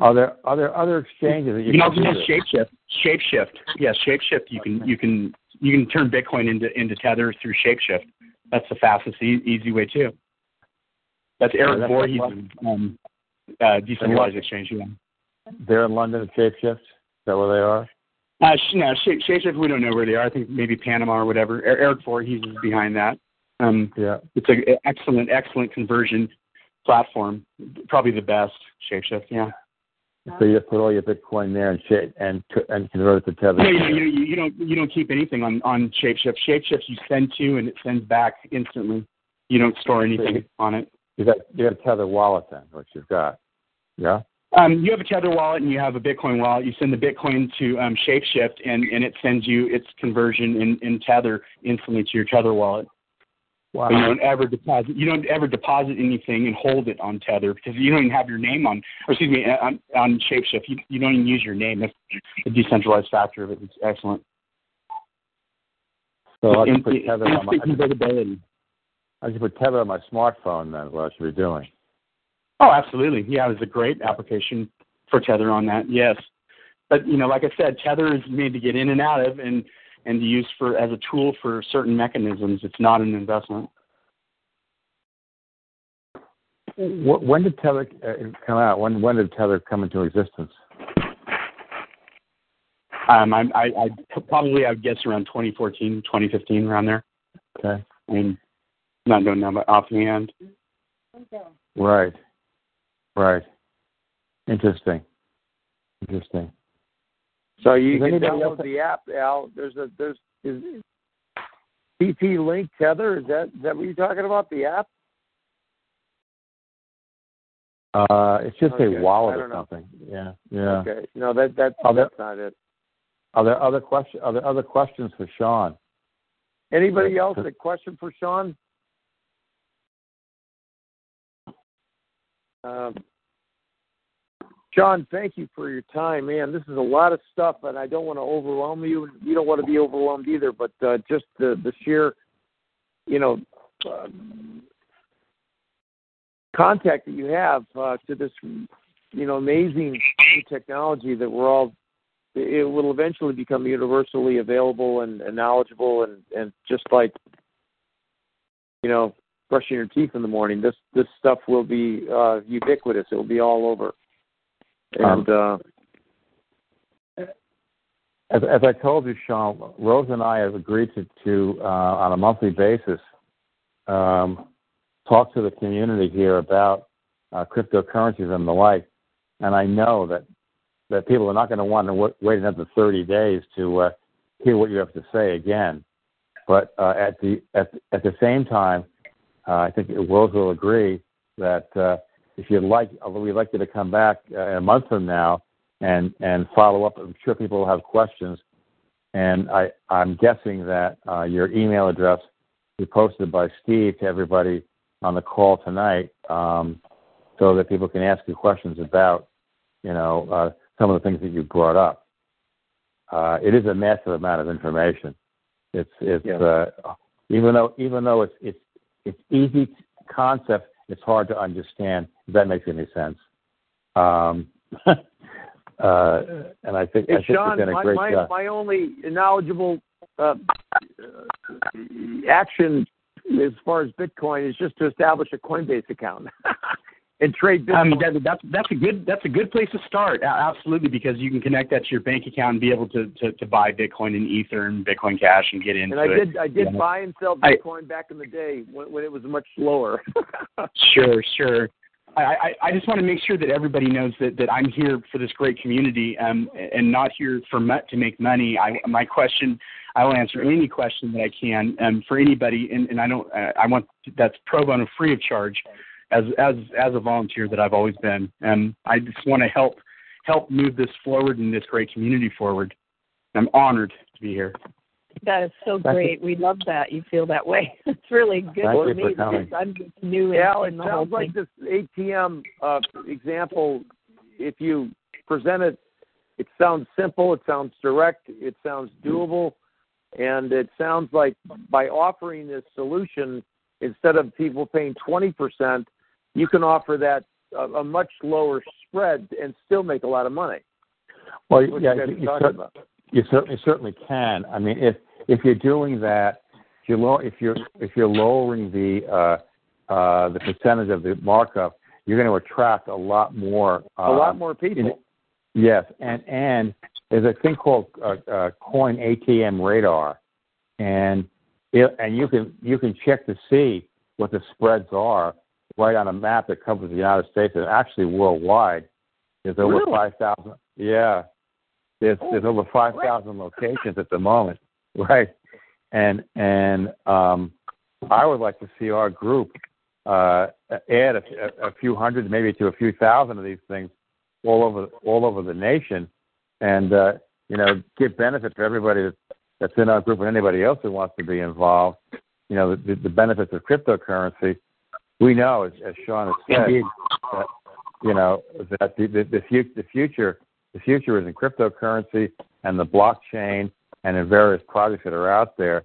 Are there are there other exchanges that you, You can also do use? Shapeshift. Shapeshift. Yes, Shapeshift. You can you can you can turn Bitcoin into into Tether through Shapeshift. That's the fastest, e- easy way too. That's Eric that's Voorhees, what- um, uh, decentralized exchange. Yeah. They're in London at Shapeshift. Is that where they are? Uh, sh- no, Shape, Shapeshift. We don't know where they are. I think maybe Panama or whatever. Er- Eric Voorhees is behind that. Um, Yeah. it's an excellent, excellent conversion platform. Probably the best. Shapeshift. Yeah. So you just put all your Bitcoin there and shape and and convert it to Tether. No, you, you, you, you don't you don't keep anything on on Shapeshift. Shapeshift you send to and it sends back instantly. You don't store anything on it. You got you got a Tether wallet then, which you've got. Yeah. Um, you have a Tether wallet and you have a Bitcoin wallet. You send the Bitcoin to um, Shapeshift and, and it sends you its conversion in, in Tether instantly to your Tether wallet. Wow. But you don't ever deposit. You don't ever deposit anything and hold it on Tether because you don't even have your name on. Or excuse me, on, on Shapeshift. You, you don't even use your name. That's the decentralized factor of it. It's excellent. So I can put Tether on my. I can put Tether on my smartphone then. is What I should be doing. Oh, absolutely. Yeah, it's a great application for Tether on that. Yes, but you know, like I said, Tether is made to get in and out of, and and to use for as a tool for certain mechanisms. It's not an investment. When did Tether uh, come out? When when did Tether come into existence? Um, I, I, I probably I would guess around 2014, 2015, around there. Okay. I mean, not knowing that offhand. Right. Right. Interesting. Interesting. So you Does can download the app, Al. There's a there's is TT Link Tether. Is that is that what you're talking about? The app? Uh, it's just Okay, a wallet or don't know. something. Yeah, yeah. Okay. No, that that that- that's not it. Are there other question? Are there other questions for Sean? Anybody Yeah. else a question for Sean? Um, Sean, thank you for your time, man. This is a lot of stuff, and I don't want to overwhelm you. You don't want to be overwhelmed either, but uh, just the the sheer, you know, uh, contact that you have uh, to this, you know, amazing technology that we're all. It will eventually become universally available and, and knowledgeable, and and just like, you know, brushing your teeth in the morning. This this stuff will be uh, ubiquitous. It will be all over. And uh, As, as I told you, Sean, Rose and I have agreed to, to uh, on a monthly basis, um, talk to the community here about uh, cryptocurrencies and the like. And I know that that people are not going to want to wait another 30 days to uh, hear what you have to say again. But uh, at the at at the same time, uh, I think Rose will agree that uh, if you'd like, we'd like you to come back uh, in a month from now and and follow up. I'm sure people will have questions, and I I'm guessing that uh, your email address will be posted by Steve to everybody on the call tonight, um, so that people can ask you questions about you know uh, some of the things that you brought up. Uh, it is a massive amount of information. It's it's Yeah. uh, even though even though it's it's it's easy concept, it's hard to understand. If that makes any sense. Um, uh, and I think I Hey, think you've Sean, a my, great my, my only knowledgeable uh, action as far as Bitcoin is just to establish a Coinbase account and trade Bitcoin. Um, that, that's that's a good that's a good place to start. Absolutely, because you can connect that to your bank account and be able to to, to buy Bitcoin and Ether and Bitcoin Cash and get into and I it. did I did Yeah. buy and sell I- Bitcoin back in the day when, when it was much lower. Sure, sure. I, I, I just want to make sure that everybody knows that, that I'm here for this great community um, and not here for mu- to make money. I, my question, I will answer any question that I can um, for anybody, and, and I don't. Uh, I want that's pro bono, free of charge, as as as a volunteer that I've always been. and I just want to help help move this forward and this great community forward. I'm honored to be here. That is so great. We love that you feel that way. It's really good Thank for me for because I'm just new in, Al, it in the whole sounds like this ATM uh, example. If you present it, it sounds simple. It sounds direct. It sounds doable, and it sounds like by offering this solution, instead of people paying twenty percent, you can offer that a, a much lower spread and still make a lot of money. Well, yeah, you you, are you, talking cer- about. you certainly certainly can. I mean, if if you're doing that, if you're low, if you're if you're lowering the uh, uh, the percentage of the markup, you're going to attract a lot more. Uh, a lot more people. Yes, and and there's a thing called uh, uh, Coin ATM Radar, and it, and you can you can check to see what the spreads are right on a map that covers the United States and actually worldwide. There's over Really? five thousand. Yeah, there's there's over five thousand locations at the moment, right? And and um, I would like to see our group uh, add a, a few hundred, maybe to a few thousand of these things all over all over the nation, and uh, you know give benefit to everybody that's, that's in our group and anybody else who wants to be involved. You know the, the benefits of cryptocurrency. We know, as, as Sean has said, Indeed. that you know that the the, the, fu- the future the future is in cryptocurrency and the blockchain and in various projects that are out there.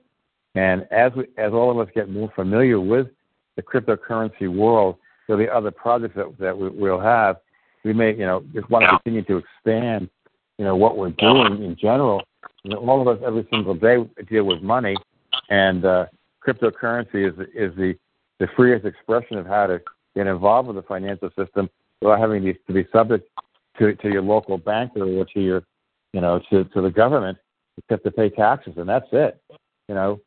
And as we, as all of us get more familiar with the cryptocurrency world, there'll be other projects that that we, we'll have. We may, you know, just want to continue to expand, you know, what we're doing in general. You know, all of us every single day deal with money, and uh, cryptocurrency is is the the freest expression of how to get involved with the financial system without having to, be subject to to your local banker or to your, you know, to to the government, except to pay taxes, and that's it. You know,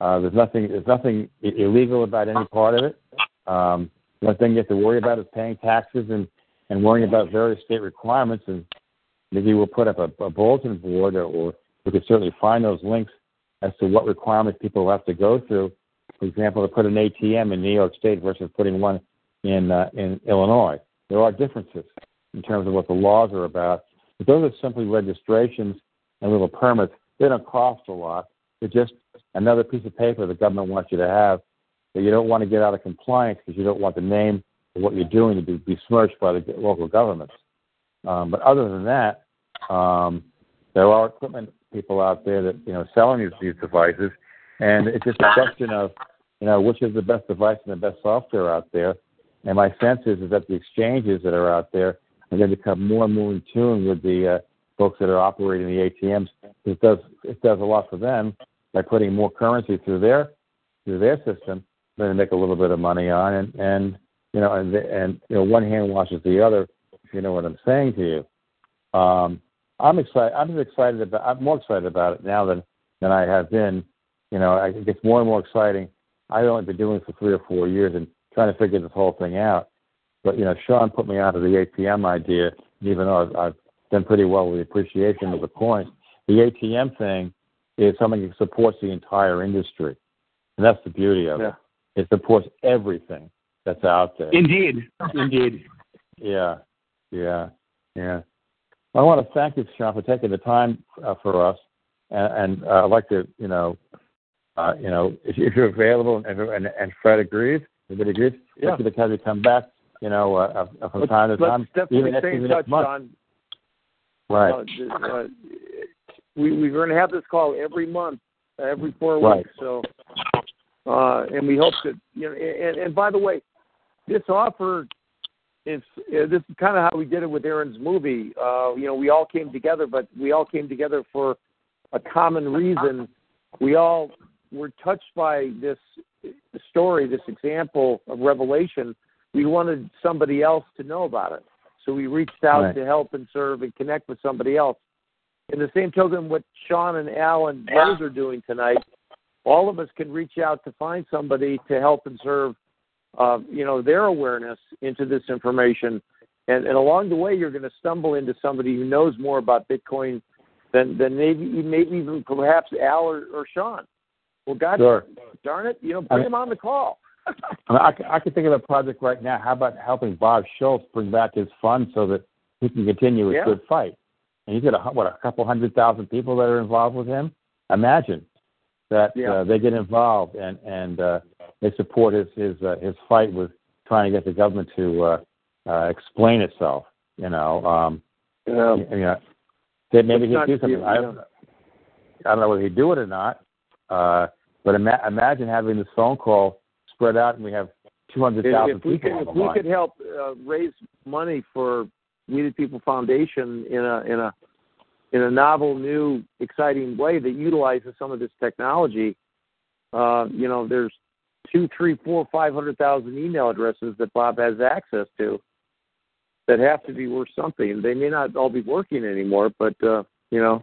uh, there's nothing there's nothing illegal about any part of it. Um, only thing you have to worry about is paying taxes and and worrying about various state requirements, and maybe we'll put up a, a bulletin board, or, or we could certainly find those links as to what requirements people have to go through. For example, to put an ATM in New York State versus putting one in uh, in Illinois, there are differences in terms of what the laws are about. But those are simply registrations and little permits. They don't cost a lot. They're just another piece of paper the government wants you to have that you don't want to get out of compliance because you don't want the name of what you're doing to be besmirched by the local governments. Um, but other than that, um, there are equipment people out there that you know selling these, these devices, and it's just a question of you know which is the best device and the best software out there. And my sense is, is that the exchanges that are out there are going to become more and more in tune with the uh, folks that are operating the ATMs. It does it does a lot for them by putting more currency through their through their system. Then they make a little bit of money on, and and you know, and and you know, one hand washes the other. If you know what I'm saying to you, um, I'm excited. I'm excited about. I'm more excited about it now than than I have been. You know, it gets more and more exciting. I've only been doing it for three or four years and trying to figure this whole thing out. But you know, Sean put me onto the ATM idea, even though I've, I've done pretty well with the appreciation of the coins. The ATM thing is something that supports the entire industry, and that's the beauty of Yeah. it. It supports everything that's out there. Indeed, indeed. Yeah, yeah, yeah. I want to thank you, Sean, for taking the time uh, for us, and, and uh, I'd like to, you know, uh, you know, if, if you're available and, and and Fred agrees, everybody agrees, Yeah. To have you come back, you know, uh, uh, from Let's, time to let's time, definitely even stay in touch. John. Right. Uh, uh, we we're going to have this call every month, every four Right. weeks. So, uh, and we hope that you know. And, and by the way, this offer is uh, this is kind of how we did it with Aaron's movie. Uh, you know, we all came together, but we all came together for a common reason. We all were touched by this story, this example of revelation. We wanted somebody else to know about it. So we reached out Right. to help and serve and connect with somebody else. In the same token, what Sean and Al and Rose are doing tonight, all of us can reach out to find somebody to help and serve, uh, you know, their awareness into this information. And, and along the way, you're going to stumble into somebody who knows more about Bitcoin than than maybe maybe even perhaps Al or, or Sean. Well, God Sure. darn it, you know, bring I- him on the call. I, mean, I, I could think of a project right now. How about helping Bob Schulz bring back his fund so that he can continue his Yeah. good fight? And he's got a, what a couple hundred thousand people that are involved with him. Imagine that Yeah. uh, they get involved and and uh, they support his his uh, his fight with trying to get the government to uh, uh, explain itself. You know, um, Yeah. you know, that maybe he'd do something. I, know. I don't know whether he'd do it or not. Uh, but ima- imagine having this phone call spread out, and we have two hundred thousand people could, if we could help uh, raise money for the People Foundation in a in a in a novel, new, exciting way that utilizes some of this technology, uh, you know, there's two, three, four, five hundred thousand email addresses that Bob has access to that have to be worth something. They may not all be working anymore, but uh, you know,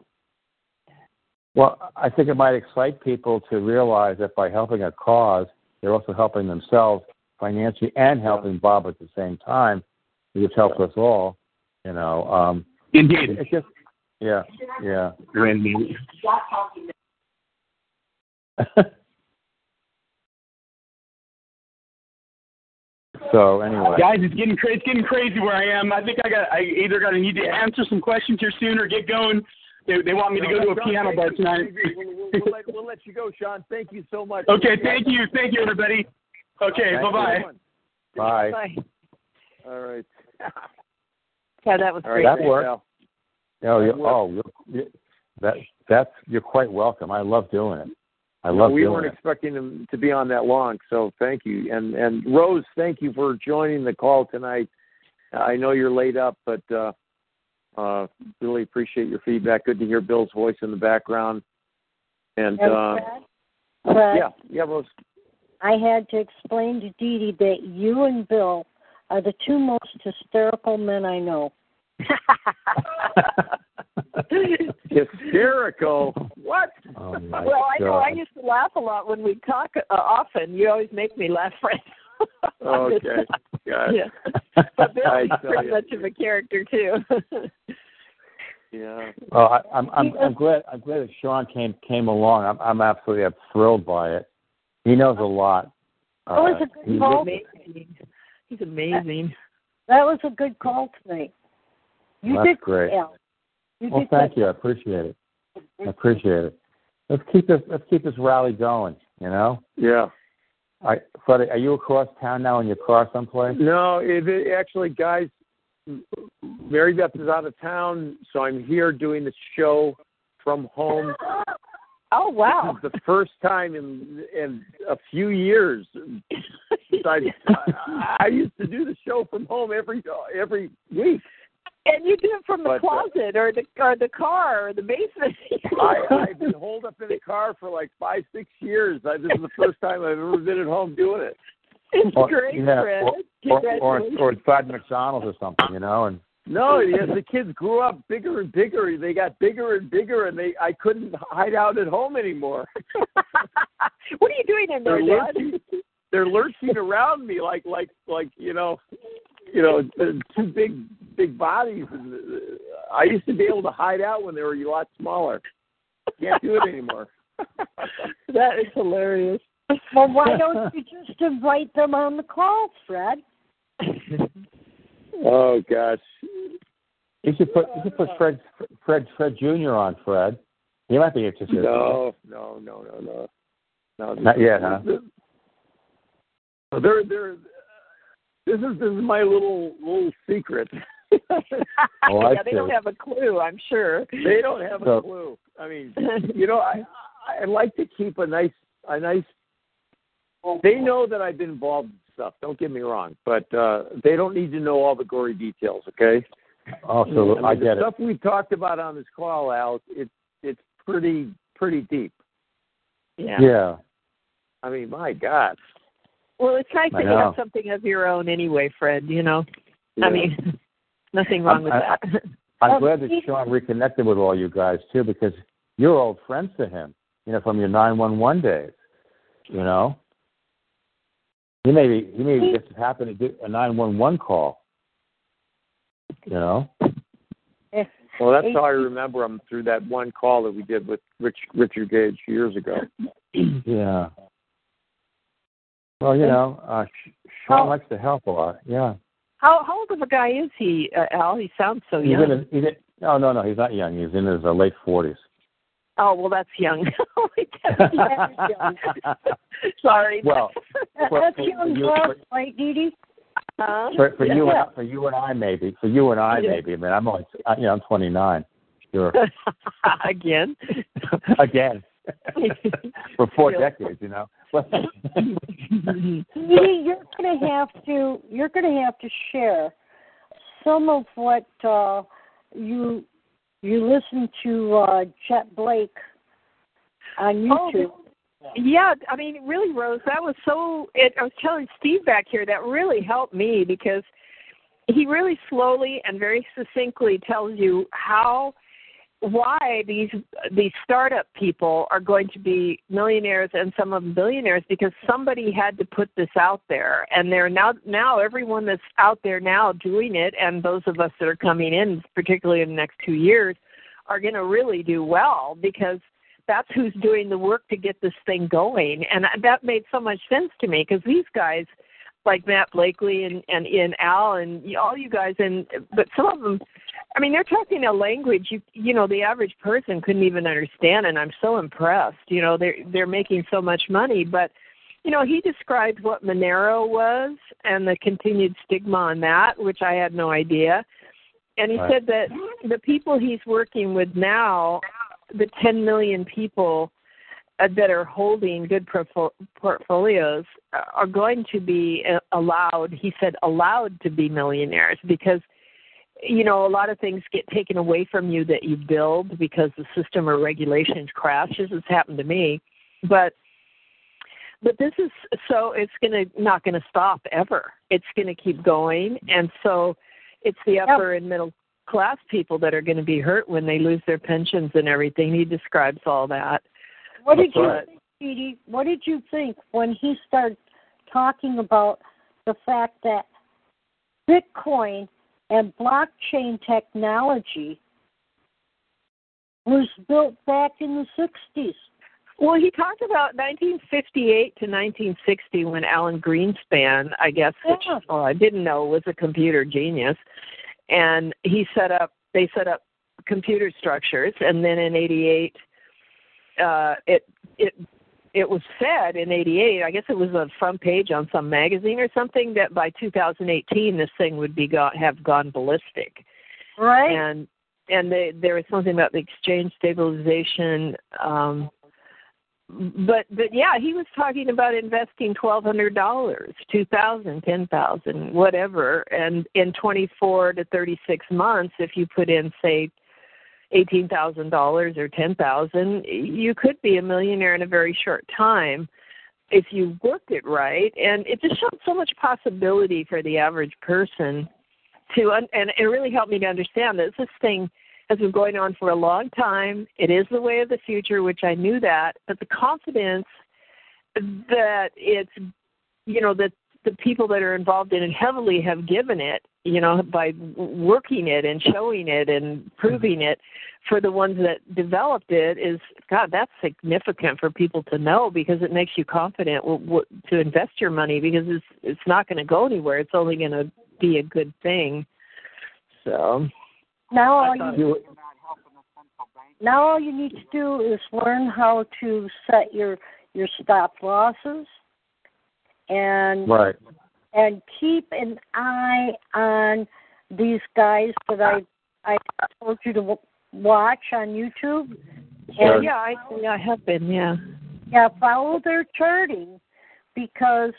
Well, I think it might excite people to realize that by helping a cause, they're also helping themselves financially and helping Bob at the same time, which helps us all. You know, um, Indeed. it's just, yeah, yeah. So anyway, Guys, it's getting crazy. It's getting crazy where I am. I think I got. I either got to need to answer some questions here soon or get going. They, they want me to go to a Sean, piano bar tonight. We'll, we'll, we'll, let, we'll let you go, Sean. Thank you so much. Okay, thank you, thank you, everybody. Okay, Thank bye bye. bye. Bye. All right. Yeah, that was All great. right. That worked. Al. Oh, you, That worked. oh, you're, that that's you're quite welcome. I love doing it. I love. No, love we weren't it. expecting him to be on that long, so thank you. And and Rose, thank you for joining the call tonight. I know you're laid up, but uh, uh, really appreciate your feedback. Good to hear Bill's voice in the background. And And uh, Fred, Fred, yeah, yeah, Rose. I had to explain to Dee Dee that you and Bill are the two most hysterical men I know. Hysterical. What? Oh my well, I know I used to laugh a lot when we talk uh, often. You always make me laugh, Fred. Okay. Got it. yeah. But Bill's I tell pretty ya. much of a character too. Yeah. Well, I, I'm I'm I'm glad I'm glad that Sean came came along. I'm I'm absolutely I'm thrilled by it. He knows a lot. Oh, was Uh, a good he- call. Amazing. He's amazing. That was a good call tonight. You That's did great. Al. You Well, did thank you. I appreciate it. I appreciate it. Let's keep this let's keep this rally going. You know. Yeah. I, Freddie, are you across town now in your car someplace? No, it, it actually, guys, Mary Beth is out of town, so I'm here doing the show from home. Oh wow! This is the first time in in a few years. I, I I used to do the show from home every every week. And you do it from the But, uh, closet or the or the car or the basement. I, I've been holed up in the car for like five, six years. I, this is the first time I've ever been at home doing it. It's Or- great, yeah, Fred. or, or, or, Congratulations. inside McDonald's or something, you know, and No, yes, the kids grew up bigger and bigger. They got bigger and bigger, and they I couldn't hide out at home anymore. what are you doing in there, Dad? Lurching, they're lurching around me like like like you know, you know, uh, two big big bodies. I used to be able to hide out when they were a lot smaller. Can't do it anymore. that is hilarious. Well, why don't you just invite them on the call, Fred? Oh gosh. you should put you should put Fred Fred Fred Jr. on Fred. He might be interested. No, no, no, no, no. No, Not yet, huh? They're they're. This is this is my little little secret. Oh, I yeah, they don't have a clue, I'm sure. They don't have a clue. I mean, you know, I I like to keep a nice a nice. They know that I've been involved in stuff. Don't get me wrong, but uh they don't need to know all the gory details. Okay. Oh, so mean, I the get it. stuff we've talked about on this call, Al. It's it's pretty pretty deep. Yeah. Yeah. I mean, my God. Well, it's nice I that you have something of your own anyway, Fred. You know, Yeah. I mean, nothing wrong with I- that. I'm Oh, glad that Sean reconnected with all you guys too, because you're old friends to him. You know, from your nine one one days. You know. He may be he may He- just happen to do a nine one one call. You know. Well, that's how I remember him through that one call that we did with Rich Richard Gage years ago. Yeah. Well, you know, uh, Sh- Sean How- likes to help a lot. Yeah. How how old of a guy is he, uh, Al? He sounds so He's young. in his, he's in, no, no, no. He's not young. He's in his uh, late forties. oh well, that's young. That's young. Sorry. Well, That- For- That's for young you- love, right, Dee Dee? Huh? for, for you Yeah. and for you and I maybe for you and I Yeah. maybe. I mean, I'm only uh, you know I'm 29. Sure. Again. Again. for four Yeah. decades, you know. But- Dee Dee, you're gonna have to you're gonna have to share some of what uh you you listen to uh Chet Blake on Oh, YouTube. Yeah, I mean, really, Rose, that was so. It, I was telling Steve back here that really helped me because he really slowly and very succinctly tells you how, why these these startup people are going to be millionaires and some of them billionaires because somebody had to put this out there, and they're now now everyone that's out there now doing it, and those of us that are coming in, particularly in the next two years, are going to really do well because that's who's doing the work to get this thing going. And that made so much sense to me because these guys like matt blakely and and ian al and all you guys and but some of them i mean they're talking a language you you know the average person couldn't even understand and i'm so impressed you know they're they're making so much money but you know he described what monero was and the continued stigma on that which i had no idea and he Right. said that the people he's working with now the 10 million people that are holding good portfolios uh, are going to be uh, allowed, he said, allowed to be millionaires because, you know, a lot of things get taken away from you that you build because the system or regulations crashes. It's happened to me. But but this is so it's going to not going to stop ever. It's going to keep going, and so it's the upper and middle class people that are going to be hurt when they lose their pensions and everything. He describes all that. What did you think, Dee Dee? What did you think when he started talking about the fact that Bitcoin and blockchain technology was built back in the 60s. Well, he talked about 1958 to 1960 when Alan Greenspan, I guess, which well, I didn't know was a computer genius, and he set up. They set up computer structures, and then in '88, uh, it it it was said in '88. I guess it was a front page on some magazine or something that by 2018 this thing would be got, have gone ballistic Right? and and they, there was something about the exchange stabilization um but but yeah he was talking about investing twelve hundred dollars two thousand ten thousand whatever and in twenty four to thirty six months if you put in say eighteen thousand dollars or ten thousand you could be a millionaire in a very short time if you worked it right and it just showed so much possibility for the average person to un- and it really helped me to understand that this thing has been going on for a long time. It is the way of the future, which I knew that, but the confidence that it's you know that the people that are involved in it heavily have given it, you know, by working it and showing it and proving mm-hmm. it for the ones that developed it is God, that's significant for people to know because it makes you confident w- w- to invest your money because it's it's not going to go anywhere. It's only going to be a good thing. So now all thought you now all you need to do is learn how to set your your stop losses and Right. And keep an eye on these guys that I I told you to watch on YouTube. Sure. And yeah, I yeah, I have been, yeah. yeah, follow their charting because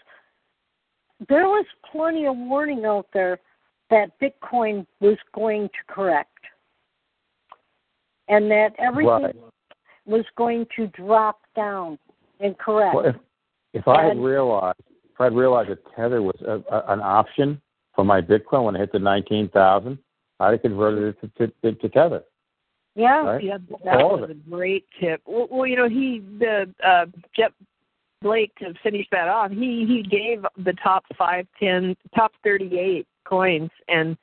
there was plenty of warning out there that Bitcoin was going to correct and that everything Right. was going to drop down and correct. Well, if if I had realized I'd realized that Tether was a, a, an option for my Bitcoin when it hit the nineteen thousand, I'd have converted it to, to, to Tether. yeah. Right. Yeah, that All was a great tip. Well, well, you know, he the uh Jeff Blake to finish that off. He he gave the top five, ten, top thirty-eight coins, and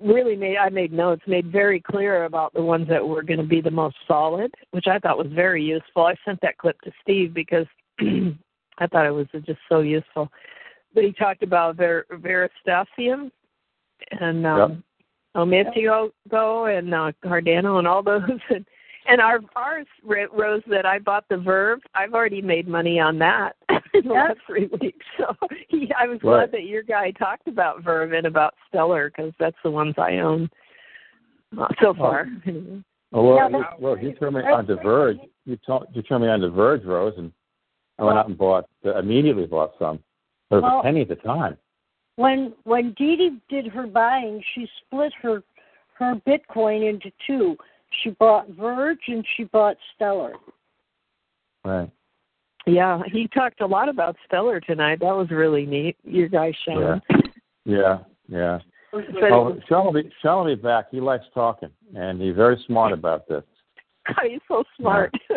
really made I made notes, made very clear about the ones that were going to be the most solid, which I thought was very useful. I sent that clip to Steve because I thought it was just so useful. But he talked about Ver, Veritaseum and um, Ometio Go and uh, Cardano and all those and and our ours Rose that I bought the Verge. I've already made money on that in the last three weeks. So he, I was Right. glad that your guy talked about Verge and about Stellar because that's the ones I own uh, so far. Oh, well, Yeah, you, well, you turned me on the Verge. You, told, you turned me on the Verge, Rose, and I went out and bought uh, immediately bought some. It was Well- a penny at the time. When when Dee Dee did her buying, she split her her Bitcoin into two. She bought Verge and she bought Stellar. Right. Yeah, he talked a lot about Stellar tonight. That was really neat. Your guy Sean. Yeah. Yeah. But Oh, Sean will be Sean will be back. He likes talking, and he's very smart about this. God, he's so smart. He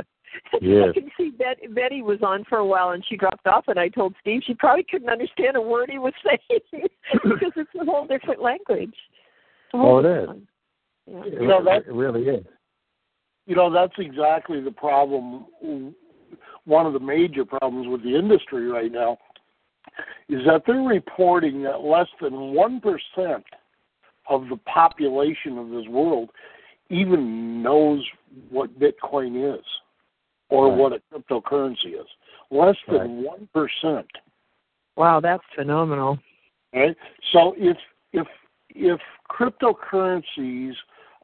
is. I can see Bet- Betty was on for a while and she dropped off, and I told Steve she probably couldn't understand a word he was saying because it's a whole different language. Oh, it is. Yeah. It, You know, that- it really is. You know, that's exactly the problem. One of the major problems with the industry right now is that they're reporting that less than 1% of the population of this world even knows what Bitcoin is or Right. what a cryptocurrency is. Less than 1%. Wow, that's phenomenal. Right? So if if if cryptocurrencies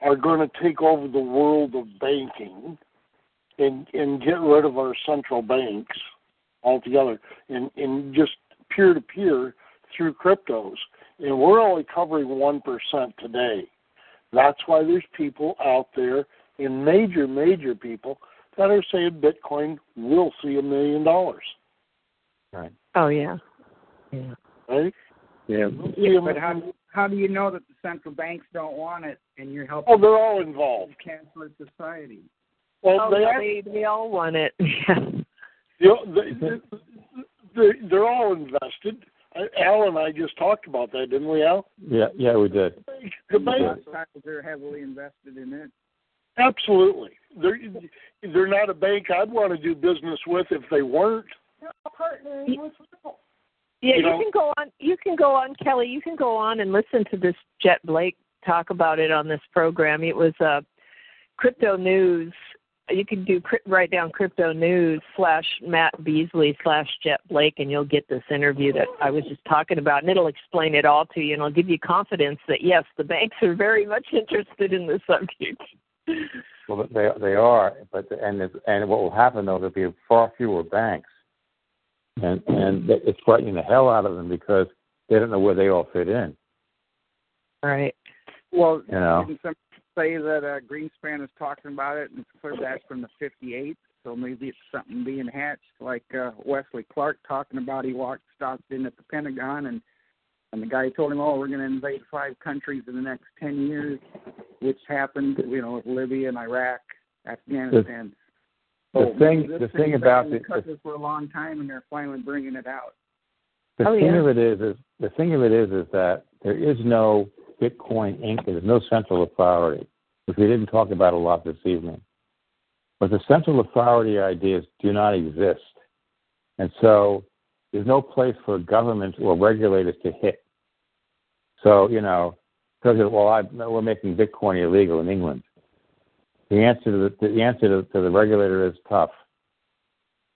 are going to take over the world of banking and and get rid of our central banks altogether and and just peer to peer through cryptos and we're only covering one percent today. That's why there's people out there and major major people that are saying Bitcoin will see a million dollars. Right. Oh yeah. Yeah. Right? Yeah. See a But how how do you know that the central banks don't want it and you're helping Oh, they're all involved. canceler society? Well, Oh, they no, are- they they all want it. Yeah. You know, they, they, they're all invested. Al and I just talked about that, didn't we, Al? Yeah. Yeah, we did. The bank, Stockpiles are heavily invested in it. Absolutely. They're they're not a bank I'd want to do business with if they weren't. Yeah, You you, can go on. You can go on, Kelly. You can go on and listen to this Jet Blake talk about it on this program. It was uh, crypto news. You can do write down crypto news slash Matt Beasley slash Jet Blake, and you'll get this interview that I was just talking about, and it'll explain it all to you, and it'll give you confidence that yes, the banks are very much interested in the subject. Well, they they are, but and it's, and what will happen though, there'll be far fewer banks, and and it's frightening the hell out of them because they don't know where they all fit in. Right. Well, You know. didn't somebody say that uh, Greenspan is talking about it, and it's clear back from the '58. So maybe it's something being hatched, like uh, Wesley Clark talking about. He walked, stopped in at the Pentagon, and and the guy told him, "Oh, we're going to invade five countries in the next ten years," which happened, you know, with Libya and Iraq, Afghanistan. The So thing- the thing's thing been about in the the- cooker for a long time, and they're finally bringing it out. The Oh, thing yeah. of it is, is the thing of it is, is that there is no Bitcoin Inc. There's no central authority, which we didn't talk about a lot this evening. But the central authority ideas do not exist, and so there's no place for governments or regulators to hit. So you know, because well, I, we're making Bitcoin illegal in England. The answer to the, the answer to, to the regulator is tough.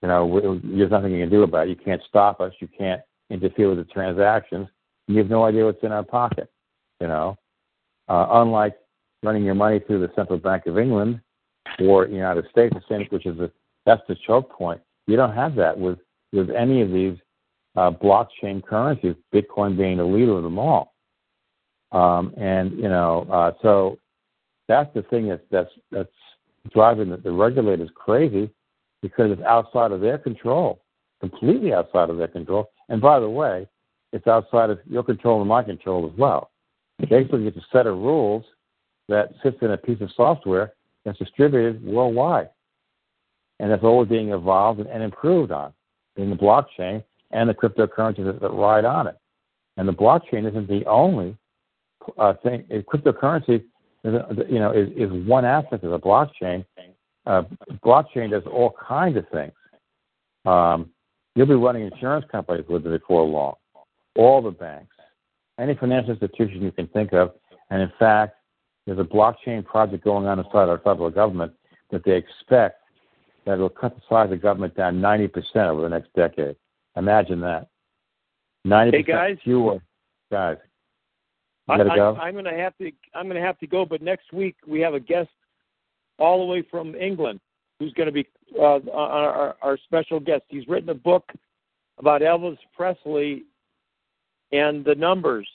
You know, there's nothing you can do about it. You can't stop us. You can't interfere with the transactions. You have no idea what's in our pocket. You know, uh, unlike running your money through the Central Bank of England or the United States, which is the that's the choke point. You don't have that with with any of these uh, blockchain currencies. Bitcoin being the leader of them all. Um, and you know, uh, so that's the thing that's that's that's driving the, the regulators crazy because it's outside of their control, completely outside of their control. And by the way, it's outside of your control and my control as well. Basically, it's a set of rules that sits in a piece of software that's distributed worldwide, and that's always being evolved and, improved on in the blockchain and the cryptocurrencies that ride on it. And the blockchain isn't the only uh, thing. Cryptocurrency, is, you know, is, is one aspect of the blockchain. Uh, blockchain does all kinds of things. Um, you'll be running insurance companies with it before long. All the banks, any financial institution you can think of, and in fact, there's a blockchain project going on inside our federal government that they expect that will cut the size of government down 90% over the next decade. Imagine that. 90% Hey, guys. fewer guys. You I, gotta go? I, I'm going to have to. I'm going to have to go. But next week we have a guest all the way from England who's going to be uh, our, our, our special guest. He's written a book about Elvis Presley and the numbers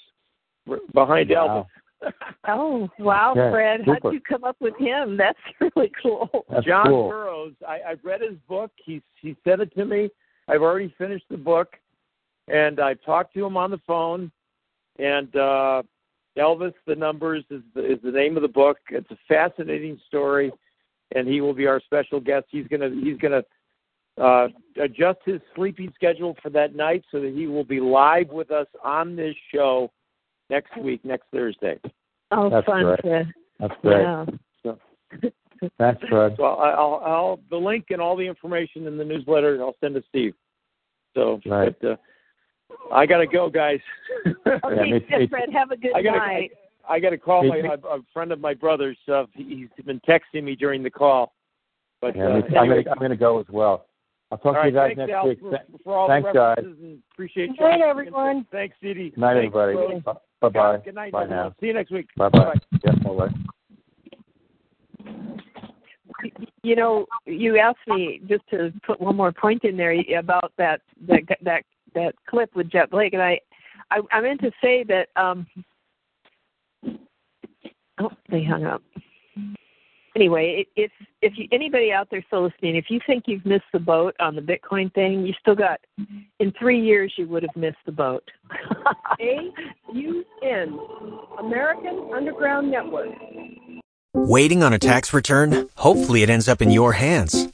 behind Wow. Elvis. Oh wow, Okay, Fred! How'd you come up with him? That's really cool. That's John cool. Burroughs. I, I've read his book. He's he sent it to me. I've already finished the book, and I've talked to him on the phone. And uh, Elvis, the numbers is the, is the name of the book. It's a fascinating story, and he will be our special guest. He's gonna he's gonna uh, adjust his sleeping schedule for that night so that he will be live with us on this show next week, next Thursday. Oh, That's fun, great. Fred. That's great. Yeah. So, Thanks, Fred. So I- I'll, I'll the link and all the information in the newsletter I'll send to Steve. So, Right. but uh, I gotta go, guys. Okay, yeah, me- Fred. Have a good I gotta, night. I, I gotta call Me- my me- a, a friend of my brother's. Uh, he- he's been texting me during the call. But Yeah, uh, me too. I'm gonna I'm gonna go as well. I'll talk all to you right, guys thanks, next Al, week. for, for all Thanks, the guys. references and appreciate Good you. night, everyone. Thanks, Dee. Good night, Thanks, everybody. Bye bye. Good night, Bye now. See you next week. Bye bye. Yeah, bye bye. You know, you asked me just to put one more point in there about that that that that clip with Jet Blake, and I I, I meant to say that. um Oh, they hung up. Anyway, if if you, anybody out there still listening, if you think you've missed the boat on the Bitcoin thing, you still got. In three years, you would have missed the boat. A U N American Underground Network. Waiting on a tax return? Hopefully, it ends up in your hands.